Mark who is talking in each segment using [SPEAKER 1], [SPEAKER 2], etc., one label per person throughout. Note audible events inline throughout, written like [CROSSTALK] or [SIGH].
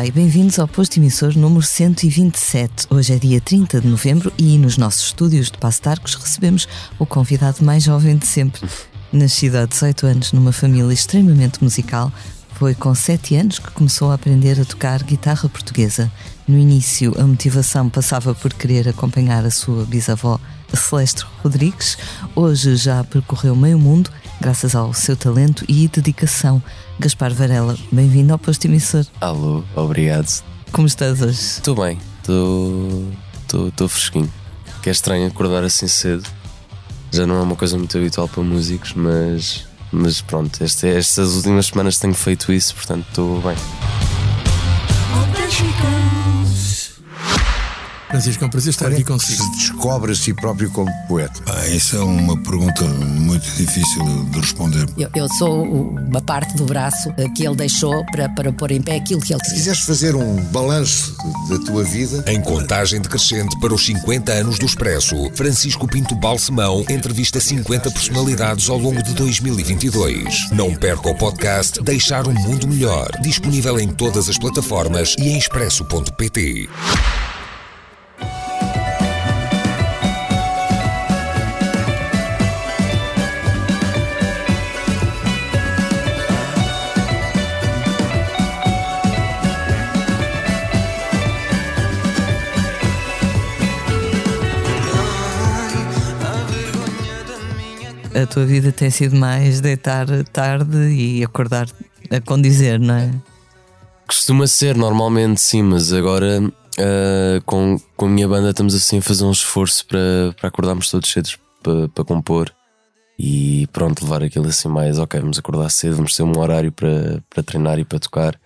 [SPEAKER 1] Olá e bem-vindos ao posto emissor número 127. Hoje é dia 30 de novembro e nos nossos estúdios de Passo Arcos recebemos o convidado mais jovem de sempre. [LAUGHS] Nascido há 18 anos numa família extremamente musical, foi com 7 anos que começou a aprender a tocar guitarra portuguesa. No início, a motivação passava por querer acompanhar a sua bisavó Celeste Rodrigues. Hoje já percorreu meio mundo graças ao seu talento e dedicação. Gaspar Varela, bem-vindo ao posto emissor.
[SPEAKER 2] Alô, obrigado.
[SPEAKER 1] Como estás hoje?
[SPEAKER 2] Estou bem, estou fresquinho. Que é estranho acordar assim cedo. Já não é uma coisa muito habitual para músicos, mas, mas pronto, este, estas últimas semanas tenho feito isso, portanto estou bem.
[SPEAKER 3] Francisco, é um prazer estar aqui consigo.
[SPEAKER 4] Se descobre a si próprio como poeta?
[SPEAKER 5] Ah, isso é uma pergunta muito difícil de responder.
[SPEAKER 6] Eu, eu, sou uma parte do braço que ele deixou para, para pôr em pé aquilo que ele
[SPEAKER 4] queria. Se quiseres fazer um balanço da tua vida.
[SPEAKER 7] Em contagem decrescente para os 50 anos do Expresso, Francisco Pinto Balsemão entrevista 50 personalidades ao longo de 2022. Não perca o podcast Deixar um Mundo Melhor, disponível em todas as plataformas e em expresso.pt.
[SPEAKER 1] a tua vida tem sido mais deitar tarde e acordar a condizer, não é?
[SPEAKER 2] Costuma ser, normalmente sim, mas agora uh, com, com a minha banda estamos assim a fazer um esforço para, para acordarmos todos cedos para, para compor e pronto, levar aquilo assim mais, ok, vamos acordar cedo, vamos ter um horário para, para treinar e para tocar.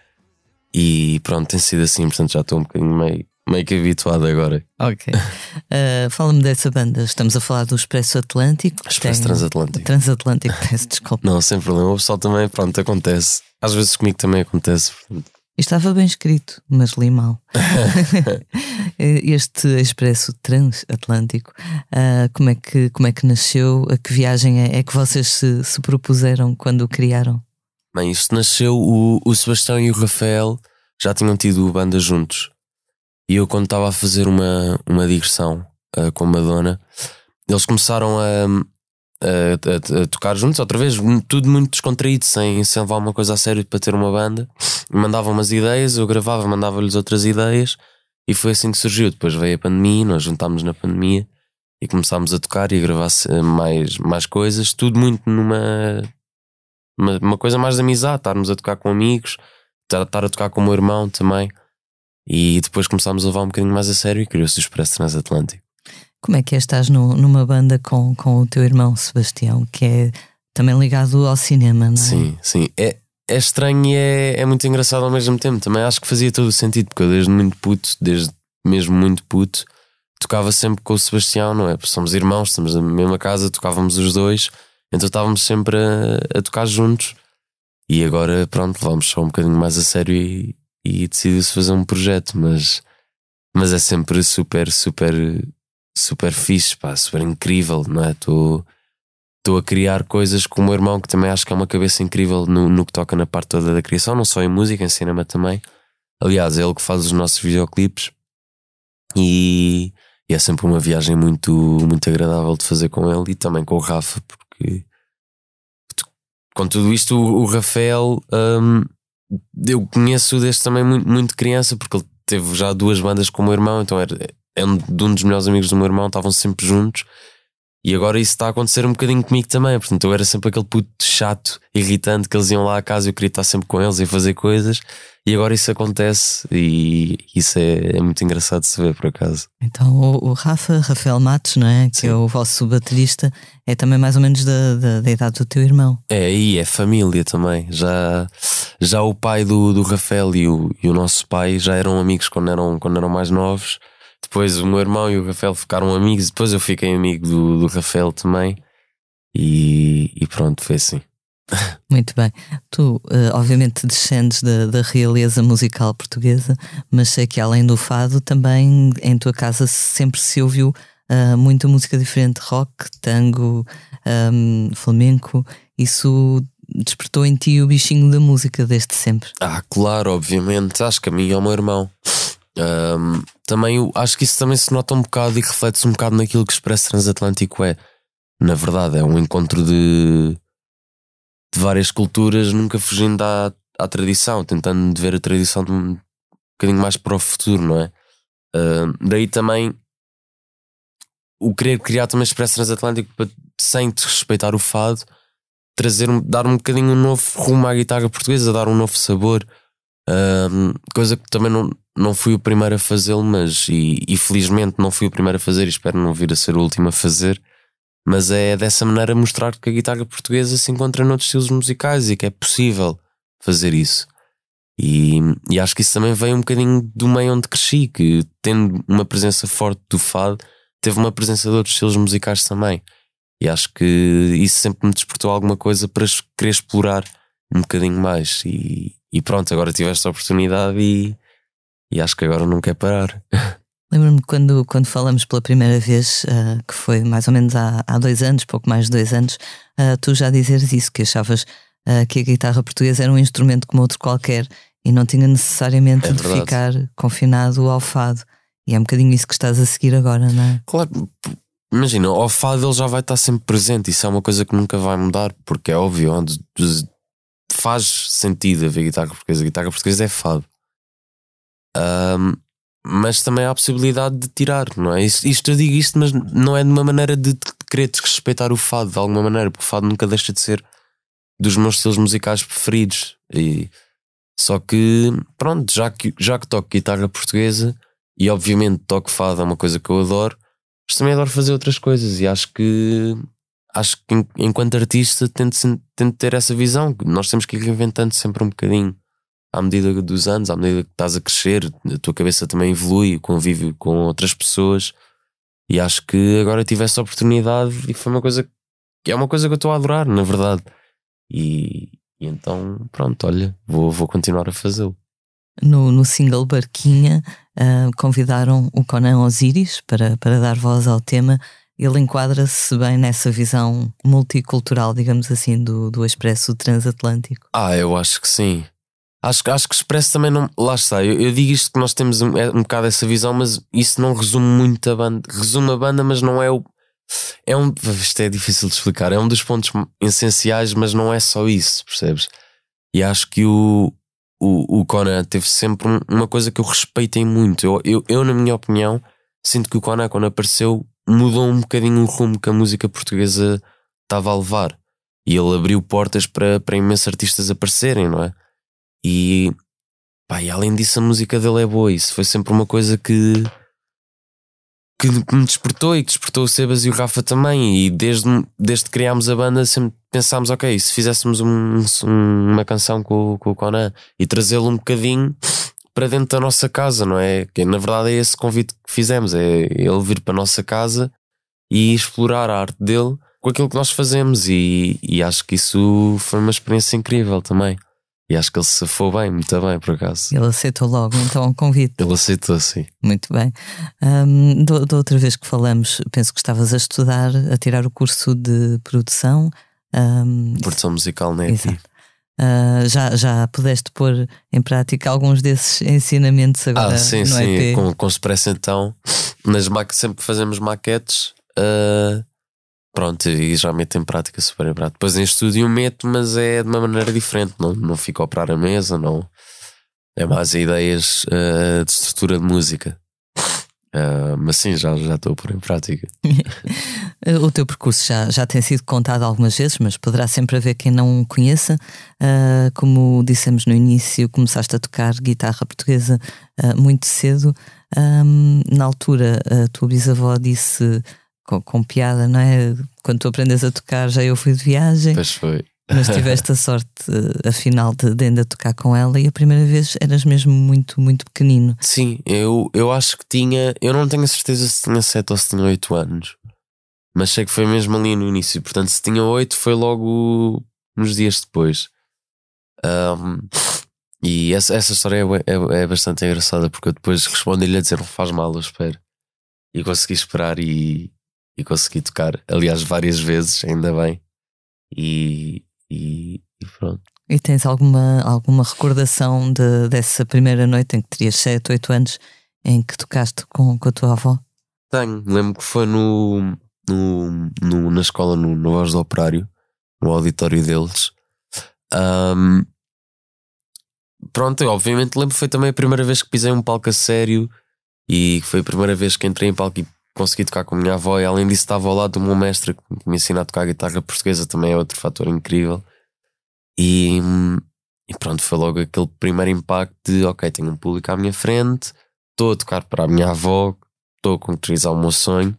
[SPEAKER 2] E pronto, tem sido assim, portanto já estou um bocadinho meio meio que habituado agora.
[SPEAKER 1] Ok. Uh, [LAUGHS] Fala-me dessa banda. Estamos a falar do Expresso Atlântico.
[SPEAKER 2] Expresso tem... Transatlântico.
[SPEAKER 1] Transatlântico, peço desculpa.
[SPEAKER 2] Não, sem problema. O pessoal também, pronto, acontece. Às vezes comigo também acontece.
[SPEAKER 1] Estava bem escrito, mas li mal. [LAUGHS] este Expresso Transatlântico, uh, como, é que, como é que nasceu? A que viagem é, é que vocês se, se, propuseram quando o criaram?
[SPEAKER 2] Bem, isto nasceu, o, o Sebastião e o Rafael já tinham tido banda juntos. E eu, quando estava a fazer uma, uma digressão uh, com a Madonna, eles começaram a, a, a, a, tocar juntos, outra vez, tudo muito descontraído, sem, sem levar uma coisa a sério para ter uma banda. Mandavam umas ideias, eu gravava, mandava-lhes outras ideias, e foi assim que surgiu. Depois veio a pandemia, nós juntámos na pandemia e começámos a tocar e a gravar mais, mais coisas, tudo muito numa uma, uma coisa mais de amizade, estarmos a tocar com amigos, estar a tocar com o meu irmão também. E depois começámos a levar um bocadinho mais a sério e criou-se o Expresso Transatlântico.
[SPEAKER 1] Como é que é estás no, numa banda com, com o teu irmão Sebastião, que é também ligado ao cinema, não é?
[SPEAKER 2] Sim, sim. É, é estranho e é, é muito engraçado ao mesmo tempo. Também acho que fazia todo o sentido, porque eu desde muito puto, desde mesmo muito puto, tocava sempre com o Sebastião, não é? Porque somos irmãos, estamos na mesma casa, tocávamos os dois, então estávamos sempre a, a tocar juntos. E agora, pronto, vamos só um bocadinho mais a sério e, e decidiu-se fazer um projeto, mas, mas é sempre super, super, super fixe, pá, super incrível, não é? Estou a criar coisas com o meu irmão, que também acho que é uma cabeça incrível no, no que toca na parte toda da criação, não só em música, em cinema também. Aliás, é ele que faz os nossos videoclipes e, e é sempre uma viagem muito, muito agradável de fazer com ele e também com o Rafa, porque com tudo isto, o, Rafael um, eu conheço desde também muito, muito criança, porque ele teve já duas bandas com o meu irmão, então era, é um, de um dos melhores amigos do meu irmão, estavam sempre juntos. E agora isso está a acontecer um bocadinho comigo também. Portanto, eu era sempre aquele puto chato, irritante, que eles iam lá à casa e eu queria estar sempre com eles e fazer coisas. E agora isso acontece e isso é, é muito engraçado de se ver, por acaso.
[SPEAKER 1] Então o, o Rafa, Rafael Matos, não é? Que Sim. é o vosso baterista, é também mais ou menos da, da, da, idade do teu irmão.
[SPEAKER 2] É, e é família também. Já, já o pai do, do Rafael e o, e o nosso pai já eram amigos quando eram, quando eram mais novos. Depois o meu irmão e o Rafael ficaram amigos, depois eu fiquei amigo do, do Rafael também. E, e pronto, foi assim. [LAUGHS]
[SPEAKER 1] Muito bem. Tu, uh, obviamente, descendes da, da, realeza musical portuguesa, mas sei que além do fado, também em tua casa sempre se ouviu uh, muita música diferente: rock, tango, um, flamenco. Isso despertou em ti o bichinho da música desde sempre?
[SPEAKER 2] Ah, claro, obviamente. Acho que a mim é o meu irmão. Um, também eu acho que isso também se nota um bocado e reflete-se um bocado naquilo que o Expresso Transatlântico é. Na verdade, é um encontro de, de várias culturas, nunca fugindo à, à tradição, tentando ver a tradição de um bocadinho mais para o futuro, não é? Uh, daí também o querer criar também Expresso Transatlântico para, sem desrespeitar o fado, trazer, dar um bocadinho um novo rumo à guitarra portuguesa, dar um novo sabor. Uh, coisa que também não, não fui o primeiro a fazê-lo, mas e, e, felizmente não fui o primeiro a fazer e espero não vir a ser o último a fazer. Mas é dessa maneira mostrar que a guitarra portuguesa se encontra noutros estilos musicais e que é possível fazer isso. E, e acho que isso também veio um bocadinho do meio onde cresci, que tendo uma presença forte do fado, teve uma presença de outros estilos musicais também. E acho que isso sempre me despertou alguma coisa para querer explorar um bocadinho mais. E, e pronto, agora tive esta oportunidade e, e acho que agora não quer parar. [LAUGHS]
[SPEAKER 1] Lembro-me quando, quando falamos pela primeira vez, uh, que foi mais ou menos há, há dois anos, pouco mais de dois anos, uh, tu já dizeres isso, que achavas uh, que a guitarra portuguesa era um instrumento como outro qualquer e não tinha necessariamente
[SPEAKER 2] É
[SPEAKER 1] de ficar confinado ao fado. E é um bocadinho isso que estás a seguir agora, não é?
[SPEAKER 2] Claro, imagina, ao fado ele já vai estar sempre presente. Isso é uma coisa que nunca vai mudar, porque é óbvio, onde faz sentido haver guitarra portuguesa. A guitarra portuguesa é fado. Ahm, mas também há a possibilidade de tirar, não é? Isto, isto eu digo isto, mas não é de uma maneira de querer desrespeitar o fado de alguma maneira, porque o fado nunca deixa de ser dos meus estilos musicais preferidos. E, só que, pronto, já que, já que toco guitarra portuguesa e obviamente toco fado, é uma coisa que eu adoro, mas também adoro fazer outras coisas e acho que acho que en- enquanto artista tento, tento ter essa visão, nós temos que ir reinventando sempre um bocadinho à medida dos anos, à medida que estás a crescer, a tua cabeça também evolui, o convívio com outras pessoas e acho que agora tive essa oportunidade e foi uma coisa que é uma coisa que eu estou a adorar, na verdade. E, e então, pronto, olha, vou, vou continuar a fazê-lo.
[SPEAKER 1] No, no single Barquinha, ah, convidaram o Conan Osiris para, para dar voz ao tema. Ele enquadra-se bem nessa visão multicultural, digamos assim, do, do Expresso Transatlântico.
[SPEAKER 2] Ah, eu acho que sim. Acho, acho que Expresso também não. Lá está, eu, eu digo isto que nós temos um, é um bocado essa visão, mas isso não resume muito a banda. Resume a banda, mas não é o. É um. Isto é difícil de explicar. É um dos pontos essenciais, mas não é só isso, percebes? E acho que o, o, o Conan teve sempre um- uma coisa que eu respeitei muito. Eu, eu, eu, na minha opinião, sinto que o Conan, quando apareceu, mudou um bocadinho o rumo que a música portuguesa estava a levar. E ele abriu portas para, para imensos artistas aparecerem, não é? E, pá, e além disso, a música dele é boa. Isso foi sempre uma coisa que, que me despertou e que despertou o Sebas e o Rafa também. E desde, desde que criámos a banda, sempre pensámos: ok, se fizéssemos um- um- uma canção com, com o Conan e trazê-lo um bocadinho para dentro da nossa casa, não é? Que na verdade é esse convite que fizemos: é ele vir para a nossa casa e explorar a arte dele com aquilo que nós fazemos. E, e acho que isso foi uma experiência incrível também. E acho que ele se safou bem, muito bem, por acaso.
[SPEAKER 1] Ele aceitou logo então o convite.
[SPEAKER 2] Ele aceitou, sim.
[SPEAKER 1] Muito bem. Do- da outra vez que falamos, penso que estavas a estudar, a tirar o curso de produção. Ahm,
[SPEAKER 2] Produção musical na EPI.
[SPEAKER 1] Exato. Ah, já, já pudeste pôr em prática alguns desses ensinamentos agora
[SPEAKER 2] Ah, sim,
[SPEAKER 1] no
[SPEAKER 2] sim.
[SPEAKER 1] EP?
[SPEAKER 2] Com, com o Expresso, então, nas ma sempre que fazemos maquetes, ah, pronto, e já meto em prática super em prática. Depois em estúdio meto, mas é de uma maneira diferente. Não, não fico a operar a mesa, não. É mais ideias ah, de estrutura de música. Ah, mas sim, já, já estou a pôr em prática. [LAUGHS]
[SPEAKER 1] O teu percurso já, já tem sido contado algumas vezes, mas poderá sempre haver quem não o conheça. Ah, como dissemos no início, começaste a tocar guitarra portuguesa ah, muito cedo. Ahm, na altura, a tua bisavó disse com, com piada, não é? Quando tu aprendes a tocar, já eu fui de viagem.
[SPEAKER 2] Pois foi.
[SPEAKER 1] Mas tiveste a sorte, afinal, de, de ainda tocar com ela e a primeira vez eras mesmo muito, muito pequenino.
[SPEAKER 2] Sim, eu, eu acho que tinha. Eu não tenho a certeza se tinha 7 ou se tinha 8 anos. Mas sei que foi mesmo ali no início. Portanto, se tinha 8, foi logo uns dias depois. Ahm, e essa, essa história é, é, é bastante engraçada porque eu depois respondi-lhe a dizer: Não faz mal, eu espero. E consegui esperar e, e consegui tocar. Aliás, várias vezes, ainda bem. E, E, e pronto.
[SPEAKER 1] E tens alguma, alguma recordação de, dessa primeira noite em que terias 7, 8 anos em que tocaste com, com a tua avó?
[SPEAKER 2] Tenho, lembro que foi no, no, no na escola, no, no Voz do Operário, no auditório deles. Um, pronto, eu, obviamente lembro que foi também a primeira vez que pisei um palco a sério e foi a primeira vez que entrei em palco e consegui tocar com a minha avó. E além disso, estava ao lado do meu mestre que me ensinou a tocar guitarra portuguesa, também é outro fator incrível. E, e pronto, foi logo aquele primeiro impacto de: ok, tenho um público à minha frente, estou a tocar para a minha avó, estou a concretizar o meu sonho,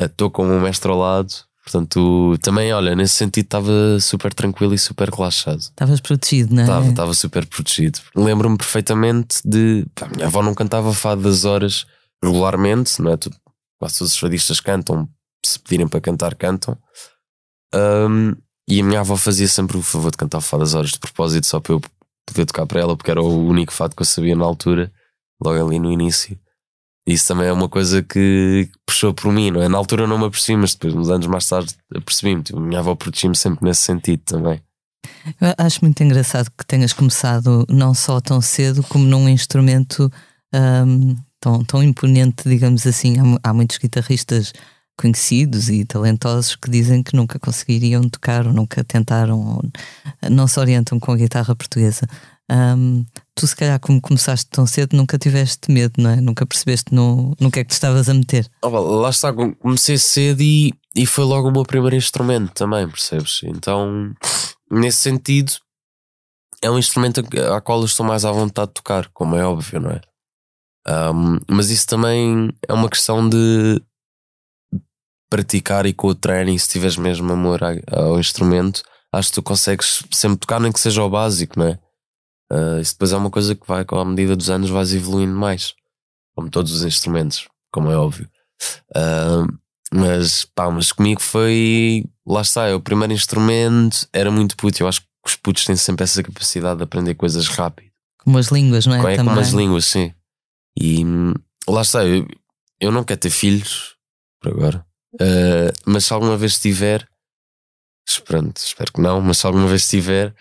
[SPEAKER 2] estou com o meu mestre ao lado. Portanto, também, olha, nesse sentido estava super tranquilo e super relaxado.
[SPEAKER 1] Estavas protegido, não é?
[SPEAKER 2] Estava, estava super protegido. Lembro-me perfeitamente de. Pá, a minha avó não cantava fado das horas regularmente, não é? Tu, quase todos os fadistas cantam, se pedirem para cantar, cantam. Um, e a minha avó fazia sempre o favor de cantar o fado das horas de propósito, só para eu poder tocar para ela, porque era o único fado que eu sabia na altura, logo ali no início. Isso também é uma coisa que puxou por mim, não é? Na altura não me apercebi, mas depois, uns anos mais tarde, apercebi-me. Tipo, a minha avó protegia-me sempre nesse sentido também.
[SPEAKER 1] Eu acho muito engraçado que tenhas começado não só tão cedo, como num instrumento um, tão, tão imponente, digamos assim. Há, há, muitos guitarristas conhecidos e talentosos que dizem que nunca conseguiriam tocar ou nunca tentaram, ou não se orientam com a guitarra portuguesa. Um, tu, se calhar, como começaste tão cedo, nunca tiveste medo, não é? Nunca percebeste no, no que é que te estavas a meter.
[SPEAKER 2] Oh, lá está, comecei cedo e, e foi logo o meu primeiro instrumento também, percebes? Então, nesse sentido, é um instrumento a qual eu estou mais à vontade de tocar, como é óbvio, não é? Um, mas isso também é uma questão de praticar e com o treino, se tiveres mesmo amor ao instrumento, acho que tu consegues sempre tocar, nem que seja o básico, não é? Uh, isso depois é uma coisa que vai, com a medida dos anos, vais evoluindo mais, como todos os instrumentos, como é óbvio. Uh, mas pá, mas comigo foi. Lá está, é o primeiro instrumento, era muito puto. Eu acho que os putos têm sempre essa capacidade de aprender coisas rápido.
[SPEAKER 1] Como as línguas, não é?
[SPEAKER 2] É como as línguas, sim. E lá está, eu, eu não quero ter filhos por agora, uh, mas se alguma vez tiver, pronto, espero que não, mas se alguma vez tiver,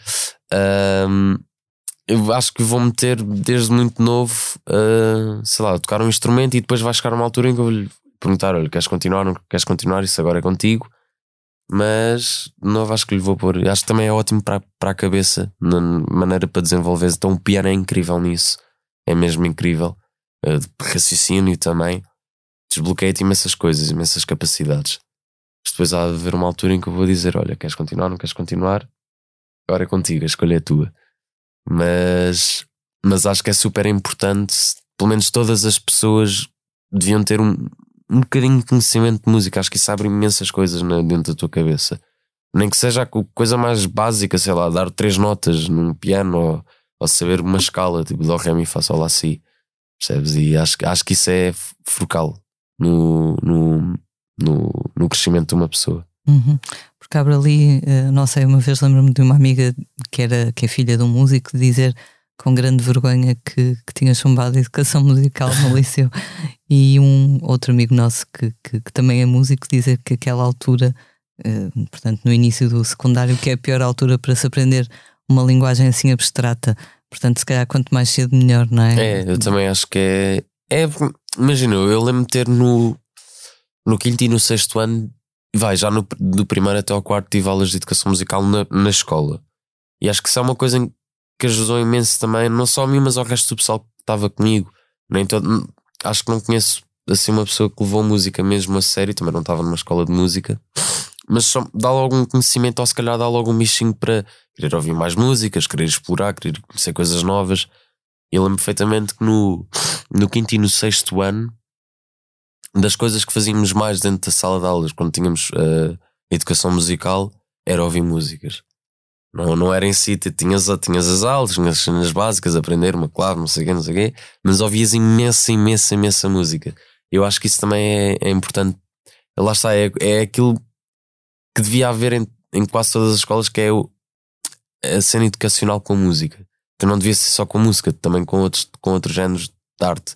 [SPEAKER 2] eu acho que vou meter desde muito novo, uh, sei lá, tocar um instrumento e depois vai chegar uma altura em que eu vou lhe perguntar: olha, queres continuar? Não queres continuar? Isso agora é contigo. Mas novo acho que lhe vou pôr. Acho que também é ótimo para, para a cabeça, na maneira para desenvolver. Então o piano é incrível nisso, é mesmo incrível. Uh, de raciocínio também. Desbloqueia-te imensas coisas, imensas capacidades. Mas depois há de haver uma altura em que eu vou dizer: olha, queres continuar? Não queres continuar? Agora é contigo, a escolha é tua. Mas, mas acho que é super importante, pelo menos todas as pessoas deviam ter um, um bocadinho de conhecimento de música. Acho que isso abre imensas coisas na, dentro da tua cabeça. Nem que seja a coisa mais básica, sei lá, dar três notas num piano ou, ou saber uma escala, tipo Dó, Ré, Mi, Fá, Sol, Lá, Si. Percebes? E acho, acho que isso é frucal no, no, no, no crescimento de uma pessoa.
[SPEAKER 1] Uhum. Porque abre ali, eh, não sei, uma vez lembro-me de uma amiga que, era, que é filha de um músico dizer com grande vergonha que, que tinha chumbado a educação [LAUGHS] musical no liceu. E um outro amigo nosso que, que, que também é músico dizer que aquela altura, eh, portanto, no início do secundário, que é a pior altura para se aprender uma linguagem assim abstrata. Portanto, se calhar quanto mais cedo, melhor, não é?
[SPEAKER 2] É, eu também acho que é. é imagina, eu lembro-me ter no, no quinto e no sexto ano vai, já no, do primeiro até ao quarto tive aulas de educação musical na, na escola. E acho que isso é uma coisa que ajudou imenso também, não só a mim, mas ao resto do pessoal que estava comigo. Nem todo, acho que não conheço assim uma pessoa que levou música mesmo a sério, também não estava numa escola de música, mas só dá logo um conhecimento, ou se calhar dá logo um bichinho para querer ouvir mais músicas, querer explorar, querer conhecer coisas novas. Eu lembro perfeitamente que no, no quinto e no sexto ano das coisas que fazíamos mais dentro da sala de aulas quando tínhamos uh, educação musical era ouvir músicas. Não, não era em si, tinhas, tinhas as aulas, tinhas as cenas básicas, aprender uma clave, não sei o quê, não sei o quê, mas ouvias imensa, imensa, imensa música. Eu acho que isso também é, é importante. Lá está, é, é aquilo que devia haver em, em quase todas as escolas, que é o, a cena educacional com música. Então não devia ser só com música, também com outros, com outros géneros de arte,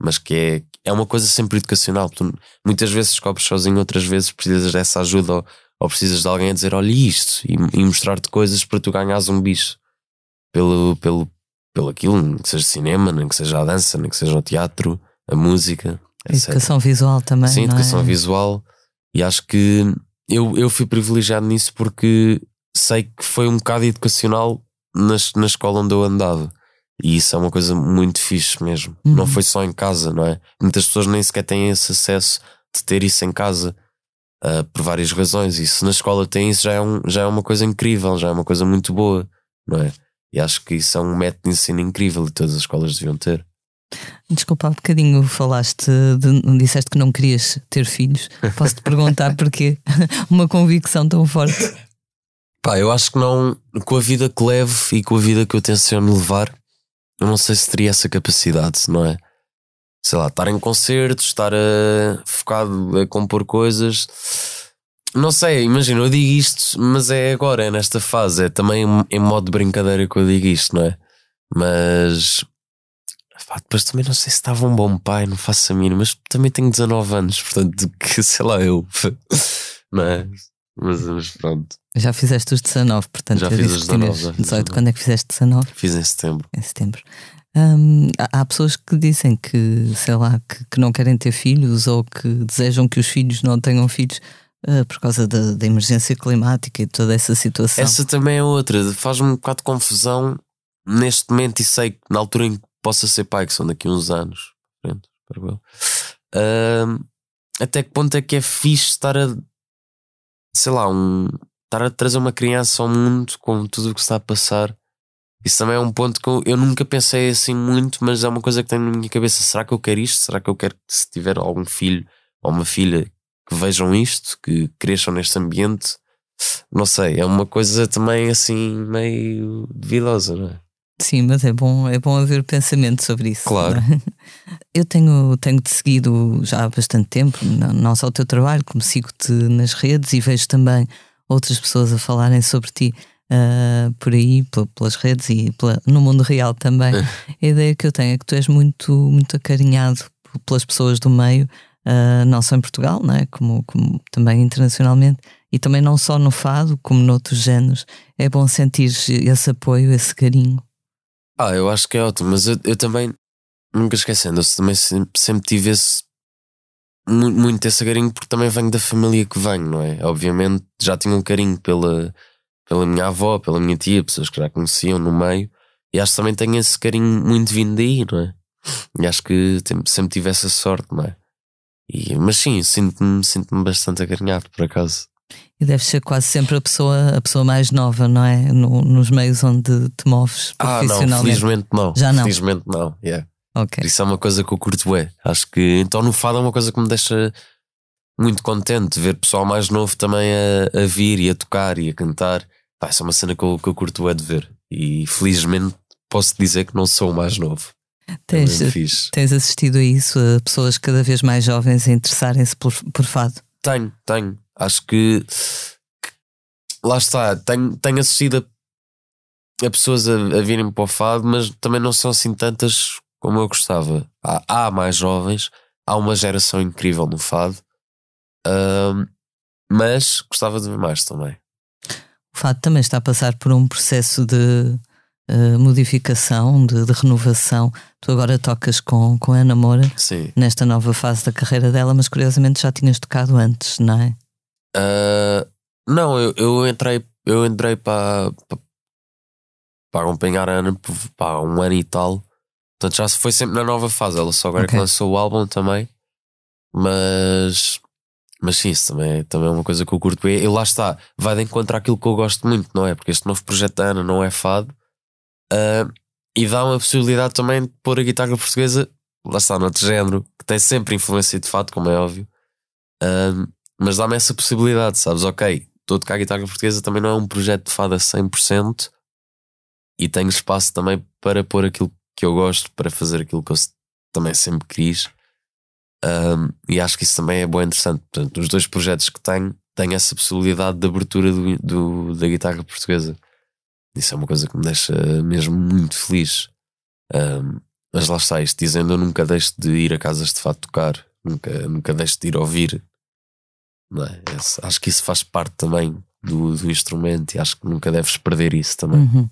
[SPEAKER 2] mas que é, é uma coisa sempre educacional. Tu muitas vezes descobres sozinho, outras vezes precisas dessa ajuda ou, ou precisas de alguém a dizer olha isto e, e mostrar-te coisas para tu ganhares um bicho pelo, pelo, pelo aquilo, nem que seja cinema, nem que seja a dança, nem que seja o teatro, a música, etc.
[SPEAKER 1] Educação visual também.
[SPEAKER 2] Sim,
[SPEAKER 1] não
[SPEAKER 2] educação
[SPEAKER 1] é?
[SPEAKER 2] visual. E acho que eu, eu fui privilegiado nisso porque sei que foi um bocado educacional na, na escola onde eu andava. E isso é uma coisa muito fixe mesmo.
[SPEAKER 1] Uhum.
[SPEAKER 2] Não foi só em casa, não é? Muitas pessoas nem sequer têm esse acesso de ter isso em casa ah, por várias razões. E se na escola tem isso, já é, um, já é uma coisa incrível, já é uma coisa muito boa, não é? E acho que isso é um método de ensino incrível e todas as escolas deviam ter.
[SPEAKER 1] Desculpa, há bocadinho falaste, de, disseste que não querias ter filhos. Posso-te perguntar [LAUGHS] porquê? [LAUGHS] Uma convicção tão forte.
[SPEAKER 2] Pá, eu acho que não, com a vida que levo e com a vida que eu tenciono levar, eu não sei se teria essa capacidade, não é? Sei lá, estar em concertos, estar a, focado a compor coisas. Não sei, imagina, eu digo isto, mas é agora, é nesta fase, é também em modo de brincadeira que eu digo isto, não é? Mas pá, depois também não sei se estava um bom pai, não faço a mínima, mas também tenho 19 anos, portanto, [LAUGHS] que sei lá eu. [LAUGHS] Mas, mas, mas pronto,
[SPEAKER 1] Já fizeste os 19, portanto,
[SPEAKER 2] Já fiz os
[SPEAKER 1] que tinhas
[SPEAKER 2] 19, já fiz
[SPEAKER 1] 18.
[SPEAKER 2] 19.
[SPEAKER 1] Quando é que fizeste 19?
[SPEAKER 2] fiz em setembro.
[SPEAKER 1] Em setembro. Hum, há, pessoas que dizem que, sei lá, que, que não querem ter filhos ou que desejam que os filhos não tenham filhos ah, por causa da, da emergência climática e toda essa situação.
[SPEAKER 2] Essa também é outra, faz-me um bocado de confusão neste momento e sei que na altura em que possa ser pai, que são daqui a uns anos. Ahm, até que ponto é que é fixe estar a sei lá, um, estar a trazer uma criança ao mundo com tudo o que está a passar. Isso também é um ponto que eu, eu nunca pensei assim muito, mas é uma coisa que tenho na minha cabeça. Será que eu quero isto? Será que eu quero que se tiver algum filho ou uma filha que vejam isto, que cresçam neste ambiente? Não sei, é uma coisa também assim meio duvidosa, não é?
[SPEAKER 1] Sim, mas é bom, é bom haver pensamento sobre isso.
[SPEAKER 2] Claro.
[SPEAKER 1] é? [LAUGHS] Eu tenho, tenho-te seguido já há bastante tempo, não, não só o teu trabalho, como sigo-te nas redes e vejo também outras pessoas a falarem sobre ti ah, por aí, pe- pelas redes e pela- no mundo real também. A ideia que eu tenho é que tu és muito, muito acarinhado pelas pessoas do meio, ah, não só em Portugal, não é? como, como também internacionalmente, e também não só no fado, como noutros géneros. É bom sentir esse apoio, esse carinho.
[SPEAKER 2] Ah, eu acho que é ótimo, mas eu, eu também, nunca esquecendo, eu também sempre, sempre tive esse muito esse carinho porque também venho da família que venho, não é? Obviamente já tinha um carinho pela, pela minha avó, pela minha tia, pessoas que já conheciam no meio, e acho que também tenho esse carinho muito vindo daí, não é? E acho que sempre tive essa sorte, não é? E, mas sim, sinto-me sinto bastante acarinhado, por acaso.
[SPEAKER 1] E deves ser quase sempre a pessoa, a pessoa mais nova, não é? No- nos meios onde te moves
[SPEAKER 2] Ah, não,
[SPEAKER 1] profissionalmente.
[SPEAKER 2] felizmente não.
[SPEAKER 1] Já não.
[SPEAKER 2] Felizmente não, yeah.
[SPEAKER 1] Ok.
[SPEAKER 2] Isso é uma coisa que eu curto é. Acho que então no fado é uma coisa que me deixa muito contente ver pessoal mais novo também a, a vir e a tocar e a cantar. Pá, essa é uma cena que eu, que eu curto é de ver. E felizmente posso dizer que não sou o mais novo.
[SPEAKER 1] Tens,
[SPEAKER 2] É fixe.
[SPEAKER 1] tens assistido a isso, a pessoas cada vez mais jovens a interessarem-se por, por fado.
[SPEAKER 2] Tenho, tenho. Acho que, que- lá está. Tenho, tenho assistido a, a pessoas a, a virem para o fado, mas também não são assim tantas como eu gostava. Há, há mais jovens, há uma geração incrível no fado, ahm, mas gostava de ver mais também.
[SPEAKER 1] O fado também está a passar por um processo de eh, modificação, de, de renovação. Tu agora tocas com, com a Ana Moura
[SPEAKER 2] Sim.
[SPEAKER 1] nesta nova fase da carreira dela, mas curiosamente já tinhas tocado antes, não é?
[SPEAKER 2] Ah, não, eu, eu entrei, eu entrei para, para, para acompanhar a Ana pá, um ano e tal. Portanto, já foi sempre na nova fase. Ela só agora
[SPEAKER 1] Ok.
[SPEAKER 2] que lançou o álbum também. Mas, mas sim, isso também, é- também é uma coisa que eu curto. E, e lá está, vai de encontro àquilo que eu gosto muito, não é? Porque este novo projeto da Ana não é fado. Ah, e dá uma possibilidade também de pôr a guitarra portuguesa, lá está, noutro género, que tem sempre influência de fado, como é óbvio. Ah, mas dá-me essa possibilidade, sabes? Ok, estou a tocar guitarra portuguesa também não é um projeto de fado a 100% e tenho espaço também para pôr aquilo que eu gosto, para fazer aquilo que eu também sempre quis. Um, e acho que isso também é bom interessante. Portanto, os dois projetos que tenho, tenho essa possibilidade de abertura do, do- da guitarra portuguesa. Isso é uma coisa que me deixa mesmo muito feliz. Um, mas lá está, isto dizendo, eu nunca deixo de ir a casas de fado tocar, nunca, nunca deixo de ir ouvir é? Acho que isso faz parte também do, do instrumento e acho que nunca deves perder isso também.
[SPEAKER 1] Uhum.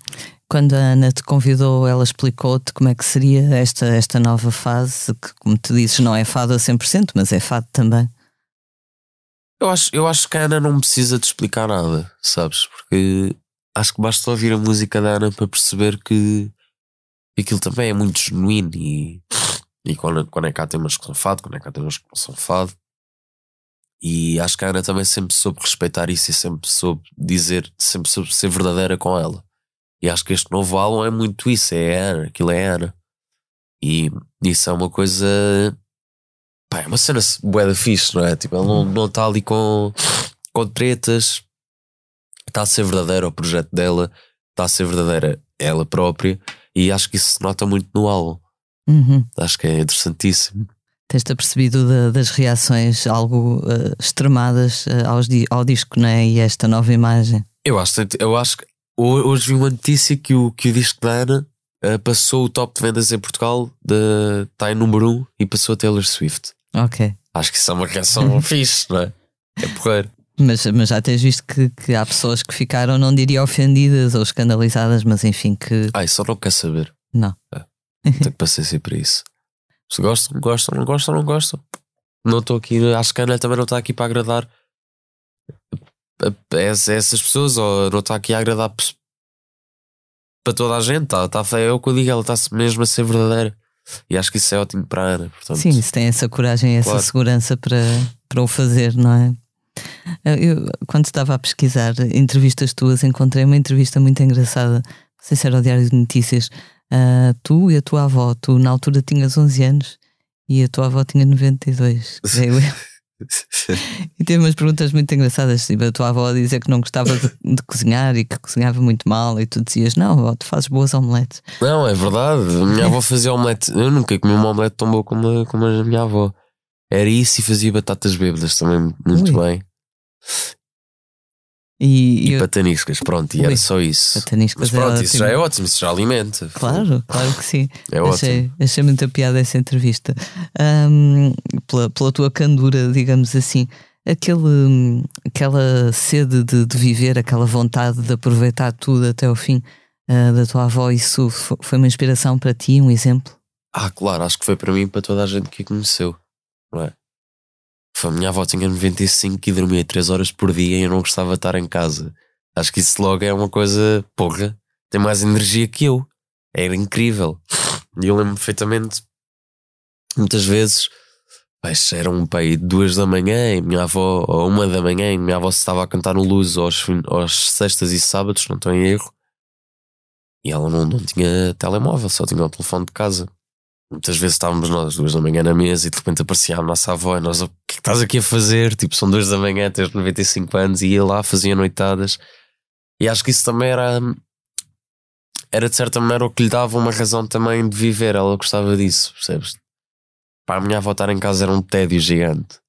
[SPEAKER 1] Quando a Ana te convidou, ela explicou-te como é que seria esta, esta nova fase, que, como tu dizes, não é fado a 100%, mas é fado também.
[SPEAKER 2] Eu acho, eu acho que a Ana não precisa de explicar nada, sabes? Porque acho que basta ouvir a música da Ana para perceber que aquilo também é muito genuíno e, e quando, quando é cá temas que são fado, quando é cá temas que não são fado. E acho que a Ana também sempre soube respeitar isso e sempre soube dizer, sempre soube ser verdadeira com ela. E acho que este novo álbum é muito isso, é a Ana, aquilo é a Ana. E isso é uma coisa Pá, é uma cena bué da fixe, não é? Tipo, ele não, não está ali com, com tretas, está a ser verdadeira o projeto dela, está a ser verdadeira ela própria, e acho que isso se nota muito no álbum.
[SPEAKER 1] Uhum.
[SPEAKER 2] Acho que é interessantíssimo.
[SPEAKER 1] Tens-te apercebido da- das reações algo eh, extremadas eh, aos ao disco, não é? E esta nova imagem.
[SPEAKER 2] Eu acho, eu acho que hoje vi uma notícia que o, que o disco da Ana eh, passou o top de vendas em Portugal, de- está em número 1 um, e passou a Taylor Swift.
[SPEAKER 1] Ok.
[SPEAKER 2] Acho que isso é uma reação [LAUGHS] fixe, não é? É porreiro.
[SPEAKER 1] Mas, mas já tens visto que, que há pessoas que ficaram, não diria ofendidas ou escandalizadas, mas enfim, que
[SPEAKER 2] Ai, só não quer saber.
[SPEAKER 1] não.
[SPEAKER 2] Tenho paciência para isso. Se gostam, gostam, não gostam, não gostam. Não estou aqui, acho que a Ana também não está aqui para agradar essas pessoas, ou não está aqui a agradar para toda a gente. Tá, tá, é o que eu digo, ela está mesmo a ser verdadeira. E acho que isso é ótimo para a Ana. Portanto,
[SPEAKER 1] Sim, se tem essa coragem e essa
[SPEAKER 2] Claro.
[SPEAKER 1] segurança para, para o fazer, não é? Eu, quando estava a pesquisar entrevistas tuas, encontrei uma entrevista muito engraçada. Não sei se era o Diário de Notícias. Ah, tu e a tua avó, tu na altura tinhas 11 anos e a tua avó tinha 92. creio eu. [LAUGHS] [LAUGHS] E teve umas perguntas muito engraçadas. Tipo, a tua avó a dizer que não gostava de, de cozinhar e que cozinhava muito mal, e tu dizias: Não, avó, tu fazes boas omeletes.
[SPEAKER 2] Não, é verdade. A minha avó fazia omelete. Eu nunca comi uma omelete tão boa como a, como a minha avó. Era isso e fazia batatas bêbadas também muito
[SPEAKER 1] Ui.
[SPEAKER 2] bem.
[SPEAKER 1] E,
[SPEAKER 2] E
[SPEAKER 1] eu,
[SPEAKER 2] pataniscas, pronto, e era só isso.
[SPEAKER 1] Pataniscas
[SPEAKER 2] Mas pronto,
[SPEAKER 1] era
[SPEAKER 2] isso
[SPEAKER 1] ótimo.
[SPEAKER 2] já é ótimo, isso já alimenta.
[SPEAKER 1] Claro, claro que sim.
[SPEAKER 2] É ótimo.
[SPEAKER 1] achei, achei muita piada essa entrevista. Ahm, pela, pela tua candura, digamos assim, aquele, hum, aquela sede de, de viver, aquela vontade de aproveitar tudo até ao fim ah, da tua avó, isso fo- foi uma inspiração para ti, um exemplo?
[SPEAKER 2] Ah, claro, acho que foi para mim e para toda a gente que a conheceu, não é? A minha avó tinha 95 e dormia 3 horas por dia e eu não gostava de estar em casa. Acho que isso logo é uma coisa, porra, tem mais energia que eu. Era incrível. E eu lembro perfeitamente, muitas vezes, era um pai duas da manhã e minha avó, ou uma da manhã, e minha avó estava a cantar no Luz aos, aos sextas e sábados, não estou em erro. E ela não, não tinha telemóvel, só tinha o telefone de casa. Muitas vezes estávamos nós duas da manhã na mesa e de repente aparecia a nossa avó e nós, o que é estás aqui a fazer? Tipo, são duas da manhã, tens 95 anos e ia lá, fazia noitadas. E acho que isso também era, era de certa maneira o que lhe dava uma razão também de viver. Ela gostava disso, percebes? Para a minha avó estar em casa era um tédio gigante.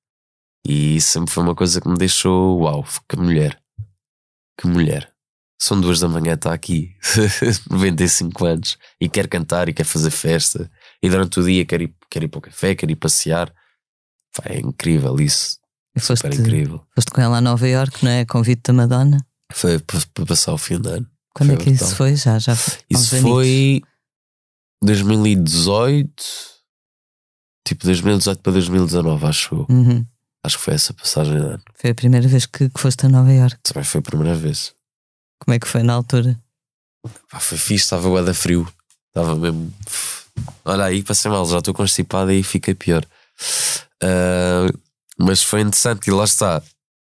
[SPEAKER 2] E isso sempre foi uma coisa que me deixou, uau, que mulher. Que mulher. São duas da manhã, está aqui, [LAUGHS] 95 anos, e quer cantar e quer fazer festa, e durante o dia quer ir, quer ir para o café, quer ir passear. Pá, é incrível isso,
[SPEAKER 1] E foste,
[SPEAKER 2] super incrível.
[SPEAKER 1] foste com ela a Nova York, não é? Convite da Madonna.
[SPEAKER 2] Foi para, passar o fim de ano.
[SPEAKER 1] Quando
[SPEAKER 2] Foi
[SPEAKER 1] é que isso
[SPEAKER 2] brutal.
[SPEAKER 1] foi? Já, já foi.
[SPEAKER 2] Isso foi 2018, tipo 2018 para 2019, acho eu.
[SPEAKER 1] Uhum.
[SPEAKER 2] Acho que foi essa passagem de ano.
[SPEAKER 1] Foi a primeira vez que, que foste a Nova York.
[SPEAKER 2] Também foi a primeira vez.
[SPEAKER 1] Como é que foi na altura?
[SPEAKER 2] Pá, foi fixe, estava guarda frio. Estava mesmo. Olha aí, passei mal, já estou constipado e fica pior. Ah, mas foi interessante e lá está.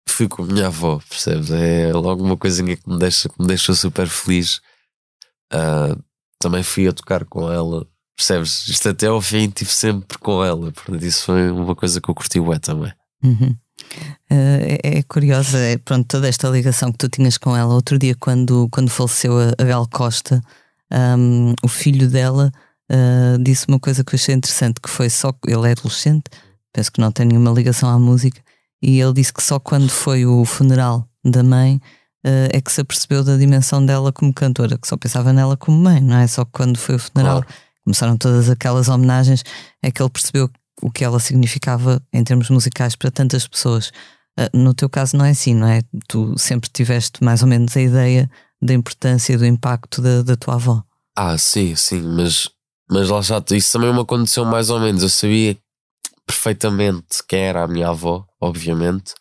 [SPEAKER 2] Fui com a minha avó, percebes? É logo uma coisinha que me deixa, que me deixa super feliz. Ah, também fui a tocar com ela, percebes? Isto até ao fim estive sempre com ela. Portanto, isso foi uma coisa que eu curti bué também.
[SPEAKER 1] Uhum. Eh, é, é curiosa, é, pronto, toda esta ligação que tu tinhas com ela. Outro dia, quando, quando faleceu a, a Gal Costa, ahm, o filho dela ah, disse uma coisa que eu achei interessante: que foi só. Ele é adolescente, penso que não tem nenhuma ligação à música, e ele disse que só quando foi o funeral da mãe ah, é que se apercebeu da dimensão dela como cantora, que só pensava nela como mãe, não é? Só quando foi o funeral
[SPEAKER 2] Claro.
[SPEAKER 1] começaram todas aquelas homenagens, é que ele percebeu o que ela significava em termos musicais para tantas pessoas. Ah, no teu caso não é assim, não é? Tu sempre tiveste mais ou menos a ideia da importância do impacto da, da tua avó.
[SPEAKER 2] Ah, sim, sim, mas, mas lá já, isso também me aconteceu mais ou menos. Eu sabia perfeitamente quem era a minha avó, obviamente,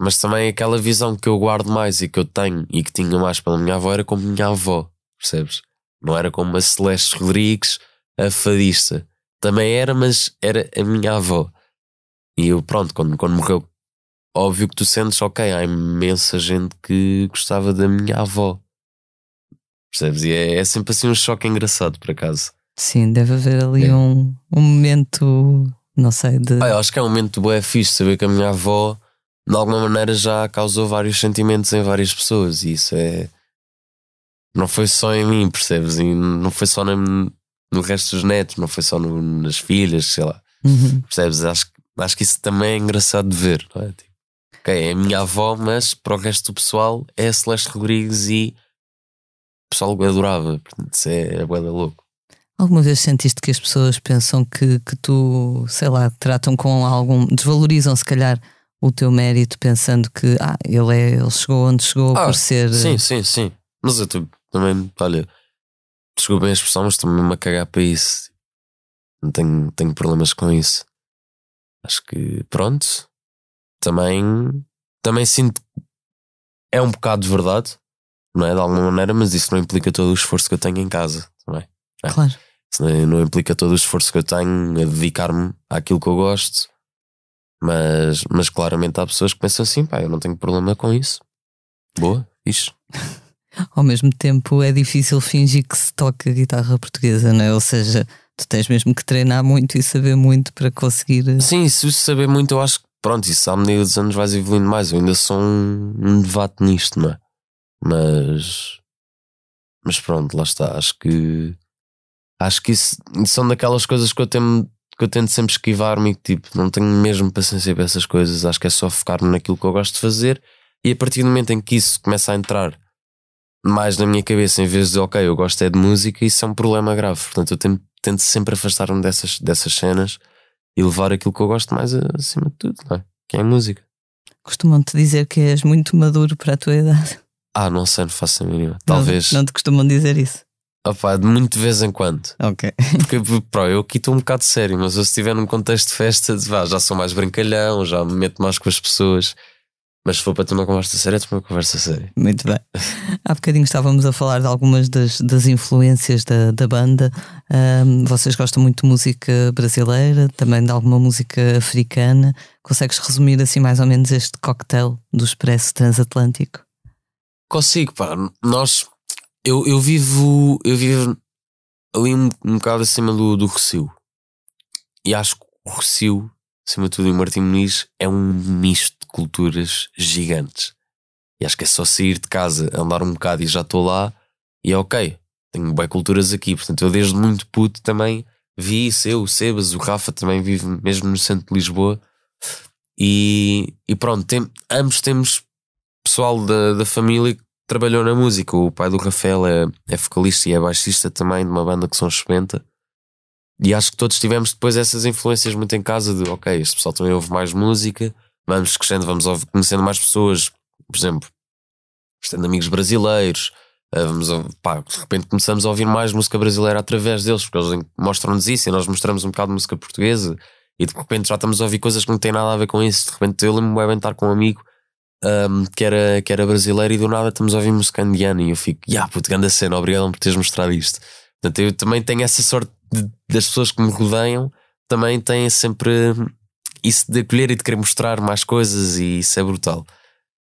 [SPEAKER 2] mas também aquela visão que eu guardo mais e que eu tenho e que tinha mais pela minha avó era como minha avó, percebes? Não era como a Celeste Rodrigues, a fadista. Também era, mas era a minha avó. E eu, pronto, quando, quando morreu, óbvio que tu sentes, ok, há imensa gente que gostava da minha avó. Percebes? E é, é sempre assim um choque engraçado, por acaso.
[SPEAKER 1] Sim, deve haver ali
[SPEAKER 2] É.
[SPEAKER 1] um, um momento, não sei, de.
[SPEAKER 2] Ah, eu acho que é um momento bué fixe saber que a minha avó, de alguma maneira, já causou vários sentimentos em várias pessoas. E isso é. Não foi só em mim, percebes? E não foi só na- no resto dos netos, não foi só no- nas filhas, sei lá.
[SPEAKER 1] Uhum.
[SPEAKER 2] Percebes? Acho, que- acho que isso também é engraçado de ver, não é? Tipo, ok, é a minha avó, mas para o resto do pessoal é a Celeste Rodrigues e o pessoal adorava. Portanto, isso é, é bué da louco.
[SPEAKER 1] Alguma vez sentiste que as pessoas pensam que, que tu, sei lá, tratam com algum. desvalorizam se calhar o teu mérito pensando que ah, ele, é, ele chegou onde chegou
[SPEAKER 2] Ah,
[SPEAKER 1] por ser.
[SPEAKER 2] Sim, sim, sim. Mas eu tu- também, olha, desculpem a expressão, mas estou-me a cagar para isso. Não tenho, tenho problemas com isso. Acho que, pronto, também, também sinto. É um bocado de verdade, não é? De alguma maneira, mas isso não implica todo o esforço que eu tenho em casa também.
[SPEAKER 1] Claro.
[SPEAKER 2] Isso não, implica todo o esforço que eu tenho a dedicar-me àquilo que eu gosto. Mas, mas claramente há pessoas que pensam assim, pá, eu não tenho problema com isso. Boa, fixe. [LAUGHS]
[SPEAKER 1] Ao mesmo tempo é difícil fingir que se toca guitarra portuguesa, não é? Ou seja, tu tens mesmo que treinar muito e saber muito para conseguir. eh,
[SPEAKER 2] Sim, se saber muito, eu acho que pronto, isso à medida dos anos vais evoluindo mais. Eu ainda sou um, um novato nisto, não é? Mas. Mas pronto, lá está. Acho que. Acho que isso são daquelas coisas que eu tento, que eu tento sempre esquivar-me e que tipo, não tenho mesmo paciência para essas coisas. Acho que é só focar-me naquilo que eu gosto de fazer e a partir do momento em que isso começa a entrar mais na minha cabeça, em vez de ok, eu gosto é de música, isso é um problema grave. Portanto, eu tento, tento sempre afastar-me dessas, dessas cenas e levar aquilo que eu gosto mais acima de tudo, não é? Que é a música.
[SPEAKER 1] Costumam-te dizer que és muito maduro para a tua idade.
[SPEAKER 2] Ah, não sei, não faço a mínima. Talvez.
[SPEAKER 1] Não, não te costumam dizer isso.
[SPEAKER 2] De muito de vez em quando.
[SPEAKER 1] Ok.
[SPEAKER 2] Porque, pá, eu aqui estou um bocado sério, mas eu se estiver num contexto de festa, vá, já sou mais brincalhão, já me meto mais com as pessoas. Mas se for para ter uma conversa séria, é uma conversa séria.
[SPEAKER 1] Muito bem. [LAUGHS] Há bocadinho estávamos a falar de algumas das, das influências da, da banda. Ahm, vocês gostam muito de música brasileira, também de alguma música africana. Consegues resumir assim mais ou menos este cocktail do Expresso Transatlântico?
[SPEAKER 2] Consigo, pá. Nós. Eu, eu vivo. Eu vivo ali um, um bocado acima do, do Rocio. E acho que o Rocio, acima de tudo, e o Martim Muniz é um misto de culturas gigantes. E acho que é só sair de casa, andar um bocado e já estou lá, e é ok. Tenho bem culturas aqui, portanto, eu desde muito puto também vi isso. Eu, o Sebas, o Rafa também vive mesmo no centro de Lisboa. E, e pronto, tem, ambos temos pessoal da, da família trabalhou na música. O pai do Rafael é, é vocalista e é baixista também de uma banda que são Expenta. E acho que todos tivemos depois essas influências muito em casa de ok, este pessoal também ouve mais música, vamos crescendo, vamos conhecendo mais pessoas, por exemplo, tendo amigos brasileiros, eh, vamos, pá, de repente começamos a ouvir mais música brasileira através deles, porque eles mostram-nos isso e nós mostramos um bocado de música portuguesa e de repente já estamos a ouvir coisas que não têm nada a ver com isso. De repente eu lembro-me bem estar com um amigo um, que, era, que era brasileiro e do nada estamos a ouvir música indiana e eu fico, ya, puto, grande cena, obrigado por teres mostrado isto. Portanto, eu também tenho essa sorte de- das pessoas que me rodeiam, também têm sempre isso de acolher e de querer mostrar mais coisas e isso é brutal.